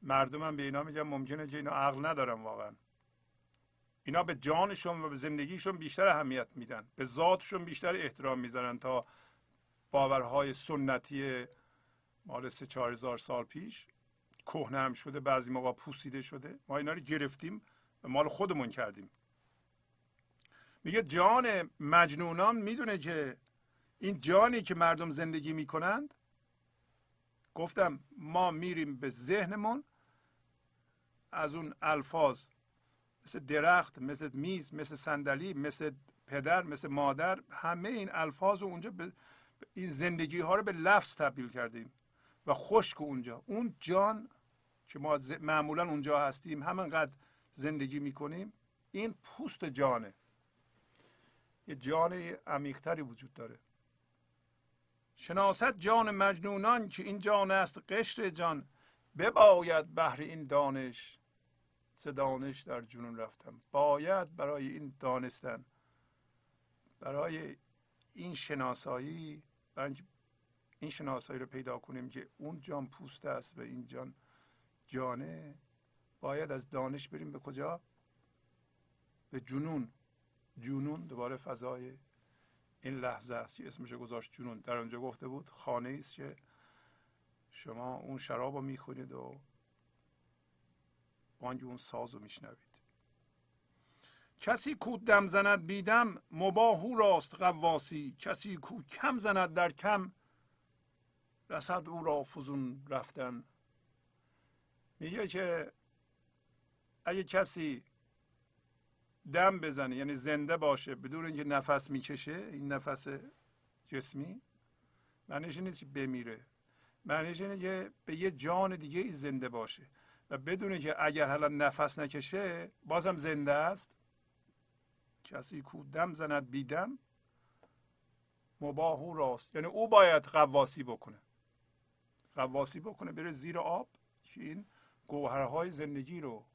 مردم هم به اینا میگن ممکنه که اینا عقل ندارن واقعا. اینا به جانشون و به زندگیشون بیشتر اهمیت میدن. به ذاتشون بیشتر احترام می‌ذارن تا باورهای سنتی مال سه چهار هزار سال پیش کهنه هم شده بعضی موقع پوسیده شده. ما اینا رو گرفتیم و مال خودمون کردیم. میگه جان مجنونان می‌دونه که این جانی که مردم زندگی می‌کنند. گفتم ما میریم به ذهنمون. از اون الفاظ مثل درخت مثل میز مثل صندلی مثل پدر مثل مادر همه این الفاظ رو اونجا به این زندگی ها رو به لفظ تبدیل کردیم. و خشک اونجا. اون جان که ما معمولا اونجا هستیم همانقدر زندگی می‌کنیم این پوست جانه. یه جان عمیقتری وجود داره. شناست جان مجنونان که این جان است قشر جان. بباید بهر این دانش. سه دانش در جنون رفتم؟ باید برای این دانستن. برای این شناسایی برای این شناسایی رو پیدا کنیم که اون جان پوست است و این جان جانه باید از دانش بریم به کجا؟ به جنون. جنون دوباره فضای این لحظه است که اسمش گذاشت جنون. در اونجا گفته بود خانه است که شما اون شراب رو می‌خونید و بانگ اون ساز رو میشنوید. کسی کو دم زند بیدم مباهو راست قواسی کسی کو کم زند در کم رسد او را فزون رفتن. میگه که اگه کسی دم بزنه یعنی زنده باشه بدون اینکه نفس می‌کشه این نفس جسمی معنیش نیست که بمیره. معنیش اینه که به یه جان دیگه ای زنده باشه. و بدونه که اگر حالا نفس نکشه بازم زنده است. کسی کو دم زند بیدم مباهو راست. یعنی او باید قواسی بکنه. قواسی بکنه بره زیر آب که این گوهرهای زندگی رو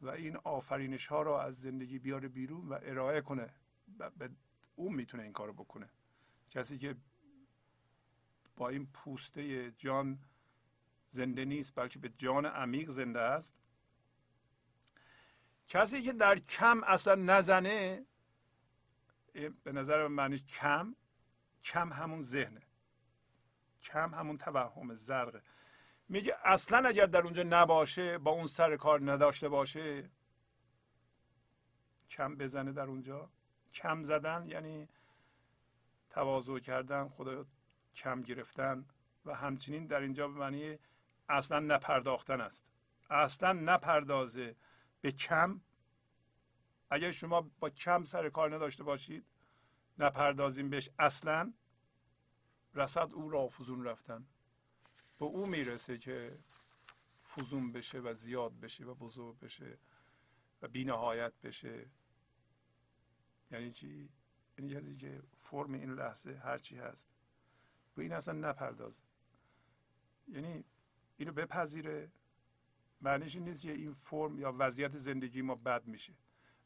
و این آفرینش ها رو از زندگی بیاره بیرون و ارائه کنه به اون می‌تونه این کارو بکنه. کسی که با این پوسته جان زنده نیست بلکه به جان عمیق زنده است. کسی که در کم اصلا نزنه به نظر من معنی کم کم همون ذهنه. کم همون توهم زرقه. میگه اصلا اگر در اونجا نباشه با اون سر کار نداشته باشه کم بزنه در اونجا. کم زدن یعنی تواضع کردن خدا کم گرفتن و همچنین در اینجا به معنی اصلا نپرداختن است. اصلا نپردازه به کم. اگر شما با کم سر کار نداشته باشید نپردازیم بهش اصلا. رسد او را فزون رفتن. به او می‌رسه که فزون بشه و زیاد بشه و بزرگ بشه و بینهایت بشه. یعنی چی؟ یعنی کسی که فرم این لحظه هرچی هست به این اصلا نپردازه. یعنی اینو بپذیره. معنیش این نیست که این فرم یا وضعیت زندگی ما بد میشه.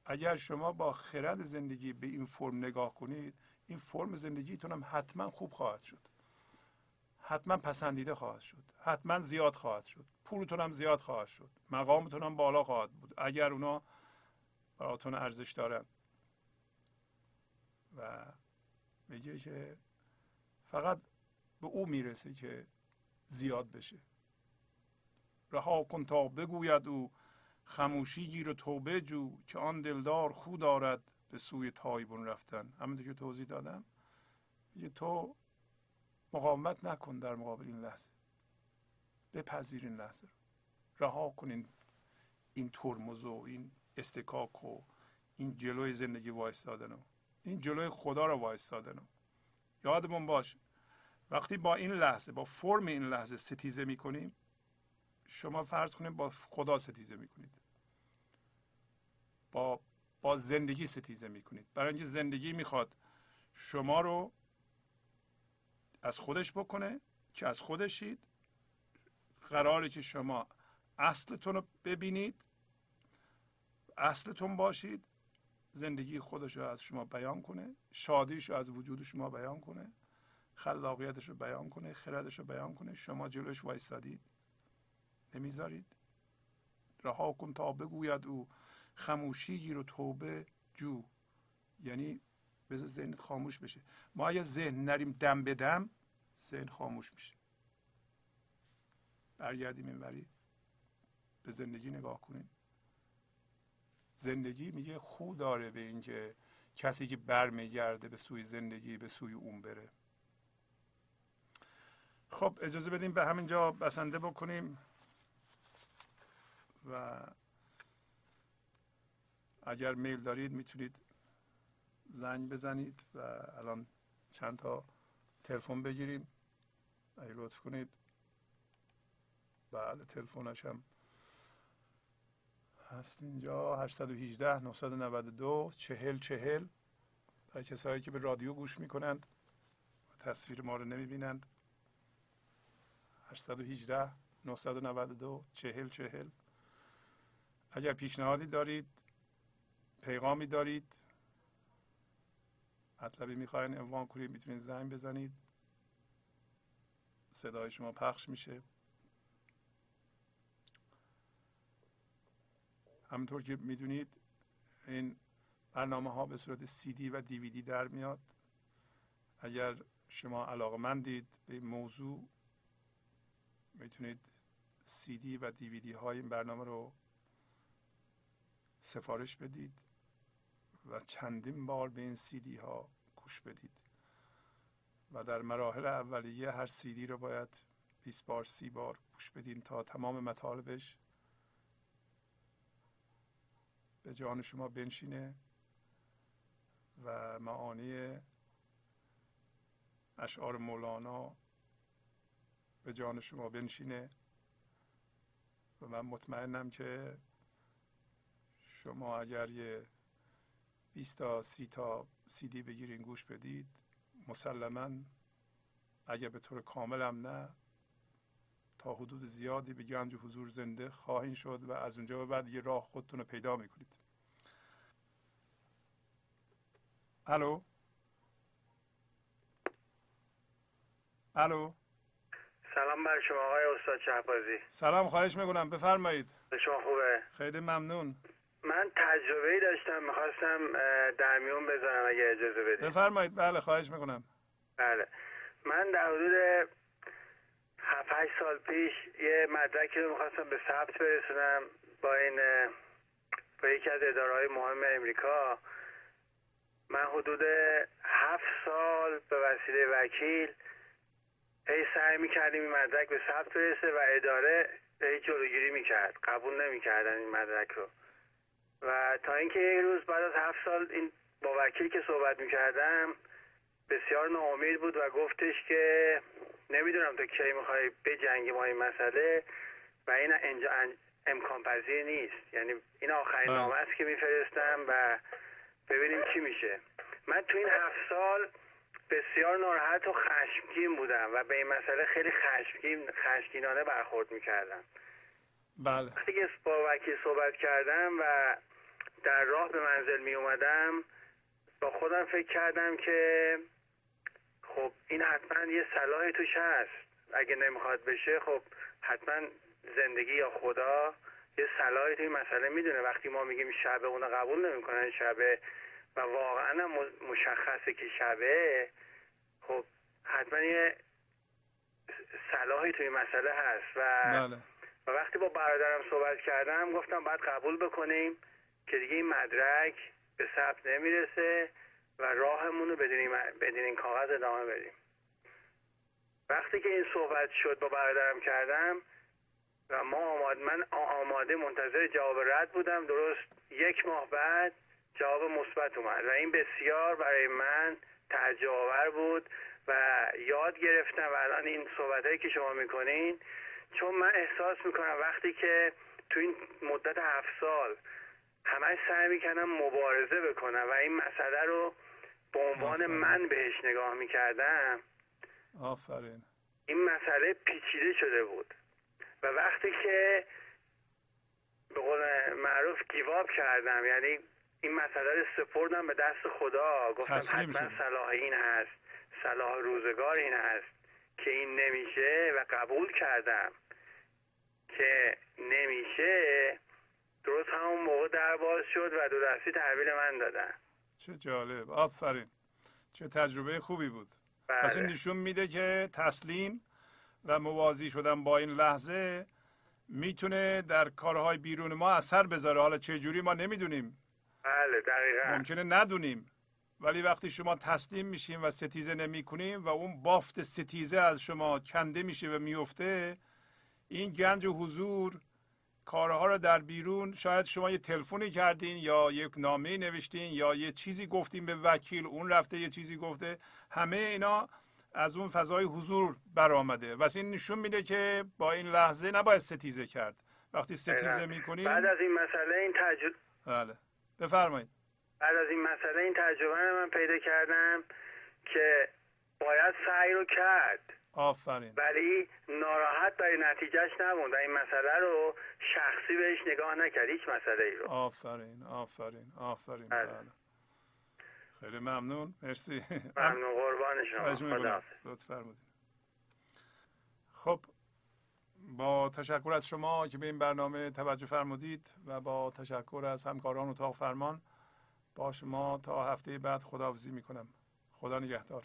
اگر شما با خرد زندگی به این فرم نگاه کنید این فرم زندگیتون هم حتما خوب خواهد شد. حتما پسندیده خواهد شد. حتما زیاد خواهد شد. پولتون هم زیاد خواهد شد. مقامتون هم بالا خواهد بود. اگر اونا براتون ارزش دارن. و میگه که فقط به او می‌رسه که زیاد بشه. رها کن تا بگوید او خموشی گیر و توبه جو که آن دلدار خود دارد به سوی تایبون رفتن. همونطور که توضیح دادم. یه تو مقاومت نکن در مقابل این لحظه. بپذیر این لحظه رها کن این ترمز و این استکاک و این جلوی زندگی وایستادن این جلوی خدا رو وایستادن یادمون باش وقتی با این لحظه با فرم این لحظه ستیزه می‌کنیم شما فرض کنید با خدا ستیزه می‌کنید. با با زندگی ستیزه می‌کنید. برای اینکه زندگی می‌خواد شما رو از خودش بکنه که از خودشید. قراره که شما اصلتون رو ببینید اصلتون باشید زندگی خودش رو از شما بیان کنه شادیش رو از وجود شما بیان کنه خلاقیتش رو بیان کنه خردش رو بیان کنه شما جلوش وایستادید. نمی‌ذارید؟ رها کن تا بگوید او خموشی و توبه جو. یعنی بذار ذهنت خاموش بشه. ما اگه ذهن نریم دم به دم ذهن خاموش میشه. برگردیم اینوری به زندگی نگاه کنیم. زندگی میگه خو داره به اینکه کسی که برمیگرده به سوی زندگی به سوی اون بره. خب اجازه بدیم به همینجا بسنده بکنیم و اگر میل دارید می‌تونید زنگ بزنید و الان چند تا تلفن بگیریم. اگه لطف کنید. بله تلفنش هم هست اینجا. 818 992 چهل چهل. برای کسایی که به رادیو گوش می‌کنند و تصویر ما رو نمی‌بینند. 818 992 چهل چهل. اگر پیشنهادی دارید پیغامی دارید مطلبی می‌خواین عنوان کنید می‌تونید زنگ بزنید. صدای شما پخش میشه. همونطور که می‌دونید این برنامه ها به صورت سی دی و دیویدی در میاد. اگر شما علاقه مندید به این موضوع می‌تونید سی دی و دیویدی های این برنامه رو سفارش بدید. و چندین بار به این سی دی ها گوش بدید. و در مراحل اولیه هر سی دی رو باید 20 بار سی بار گوش بدین تا تمام مطالبش به جان شما بنشینه و معانی اشعار مولانا به جان شما بنشینه. و من مطمئنم که شما اگر یه 20 تا 30 تا سی دی بگیرین گوش بدید. مسلما اگر به طور کامل هم نه تا حدود زیادی به گنج و حضور زنده خواهین شد و از اونجا به بعد یه راه خودتون رو پیدا می‌کنید. الو؟ الو؟ سلام بر شما آقای استاد شهبازی. سلام خواهش می‌کنم. بفرمایید. شما خوبه؟ خیلی ممنون. من تجربه ای داشتم می‌خواستم در میون بذارم اگه اجازه بدید بفرمایید. بله خواهش می‌کنم. بله. من در حدود 7 سال پیش یه مدرکی رو می‌خواستم به ثبت برسونم با این با یکی از اداره های مهم امریکا. من حدود هفت سال به وسیله وکیل هی سعی می‌کردیم این مدرک به ثبت برسه و اداره هی جلوگیری می‌کرد. قبول نمی‌کردن این مدرک رو. و تا اینکه یه روز بعد از هفت سال این با وکیل که صحبت می‌کردم بسیار ناامید بود و گفتش که نمی‌دونم تو کی می‌خوای بجنگی با این مسئله و این اینجا امکان پذیر نیست. یعنی این آخرین. نامه است که میفرستم و ببینیم چی میشه. من تو این هفت سال بسیار ناراحت و خشمگین بودم و به این مسئله خیلی خشمگین خشمگینانه برخورد می‌کردم. بله. وقتی که با وکیل صحبت کردم و در راه به منزل می اومدم. با خودم فکر کردم که خب این حتما یه صلاحی توش هست. اگه نمی‌خواد بشه خب حتما زندگی یا خدا یه صلاحی توی مسئله می‌دونه. وقتی ما میگیم شبه اونو قبول نمی‌کنن شبه و واقعا مشخصه که شبه خب حتما یه صلاحی توی مسئله هست و بله. و وقتی با برادرم صحبت کردم گفتم باید قبول بکنیم که دیگه این مدرک به ثبت نمی‌رسه و راهمون رو بدین این کاغذ ادامه بدیم. وقتی که این صحبت شد با برادرم کردم و ما آماد من آماده منتظر جواب رد بودم درست یک ماه بعد جواب مثبت اومد و این بسیار برای من تعجب آور بود و یاد گرفتم و الان این صحبت که شما می‌کنین چون من احساس می‌کنم وقتی که تو این مدت هفت سال همش سعی می‌کردم مبارزه بکنم و این مسئله رو به عنوان من بهش نگاه می‌کردم آفرین. این مسئله پیچیده شده بود. و وقتی که به قول معروف گیواب کردم یعنی این مسئله رو سپردم به دست خدا گفتم حتما صلاح این هست صلاح روزگار این هست که این نمیشه و قبول کردم. که نمیشه درست همون موقع در باز شد و دو دستی تحویل من دادن. چه جالب. آفرین. چه تجربه خوبی بود. بله. پس این نشون میده که تسلیم و موازی شدن با این لحظه می‌تونه در کارهای بیرون ما اثر بذاره. حالا چه جوری ما نمی‌دونیم. بله دقیقا. ممکنه ندونیم. ولی وقتی شما تسلیم میشیم و ستیزه نمی کنیم و اون بافت ستیزه از شما کنده میشه و میفته این گنج و حضور کارها رو در بیرون شاید شما یه تلفنی کردین یا یک نامه نوشتین یا یه چیزی گفتین به وکیل اون رفته یه چیزی گفته همه اینا از اون فضای حضور برآمده. و این نشون میده که با این لحظه نباید ستیزه کرد. وقتی ستیزه می‌کنیم بعد از این مسئله این تجربه بله. بفرمایید. بعد از این مسئله این تجربه من پیدا کردم که باید سعی رو کرد. آفرین. ولی ناراحت برای نتیجهش نموند این مسئله رو شخصی بهش نگاه نکرد. هیچ مسئله ای رو. آفرین آفرین آفرین. بله. بله. خیلی ممنون. مرسی. ممنون. قربان شما. خدا خب با تشکر از شما که به این برنامه توجه فرمودید و با تشکر از همکاران اتاق فرمان با شما تا هفته بعد خداحافظی می‌کنم. خدا نگهدار.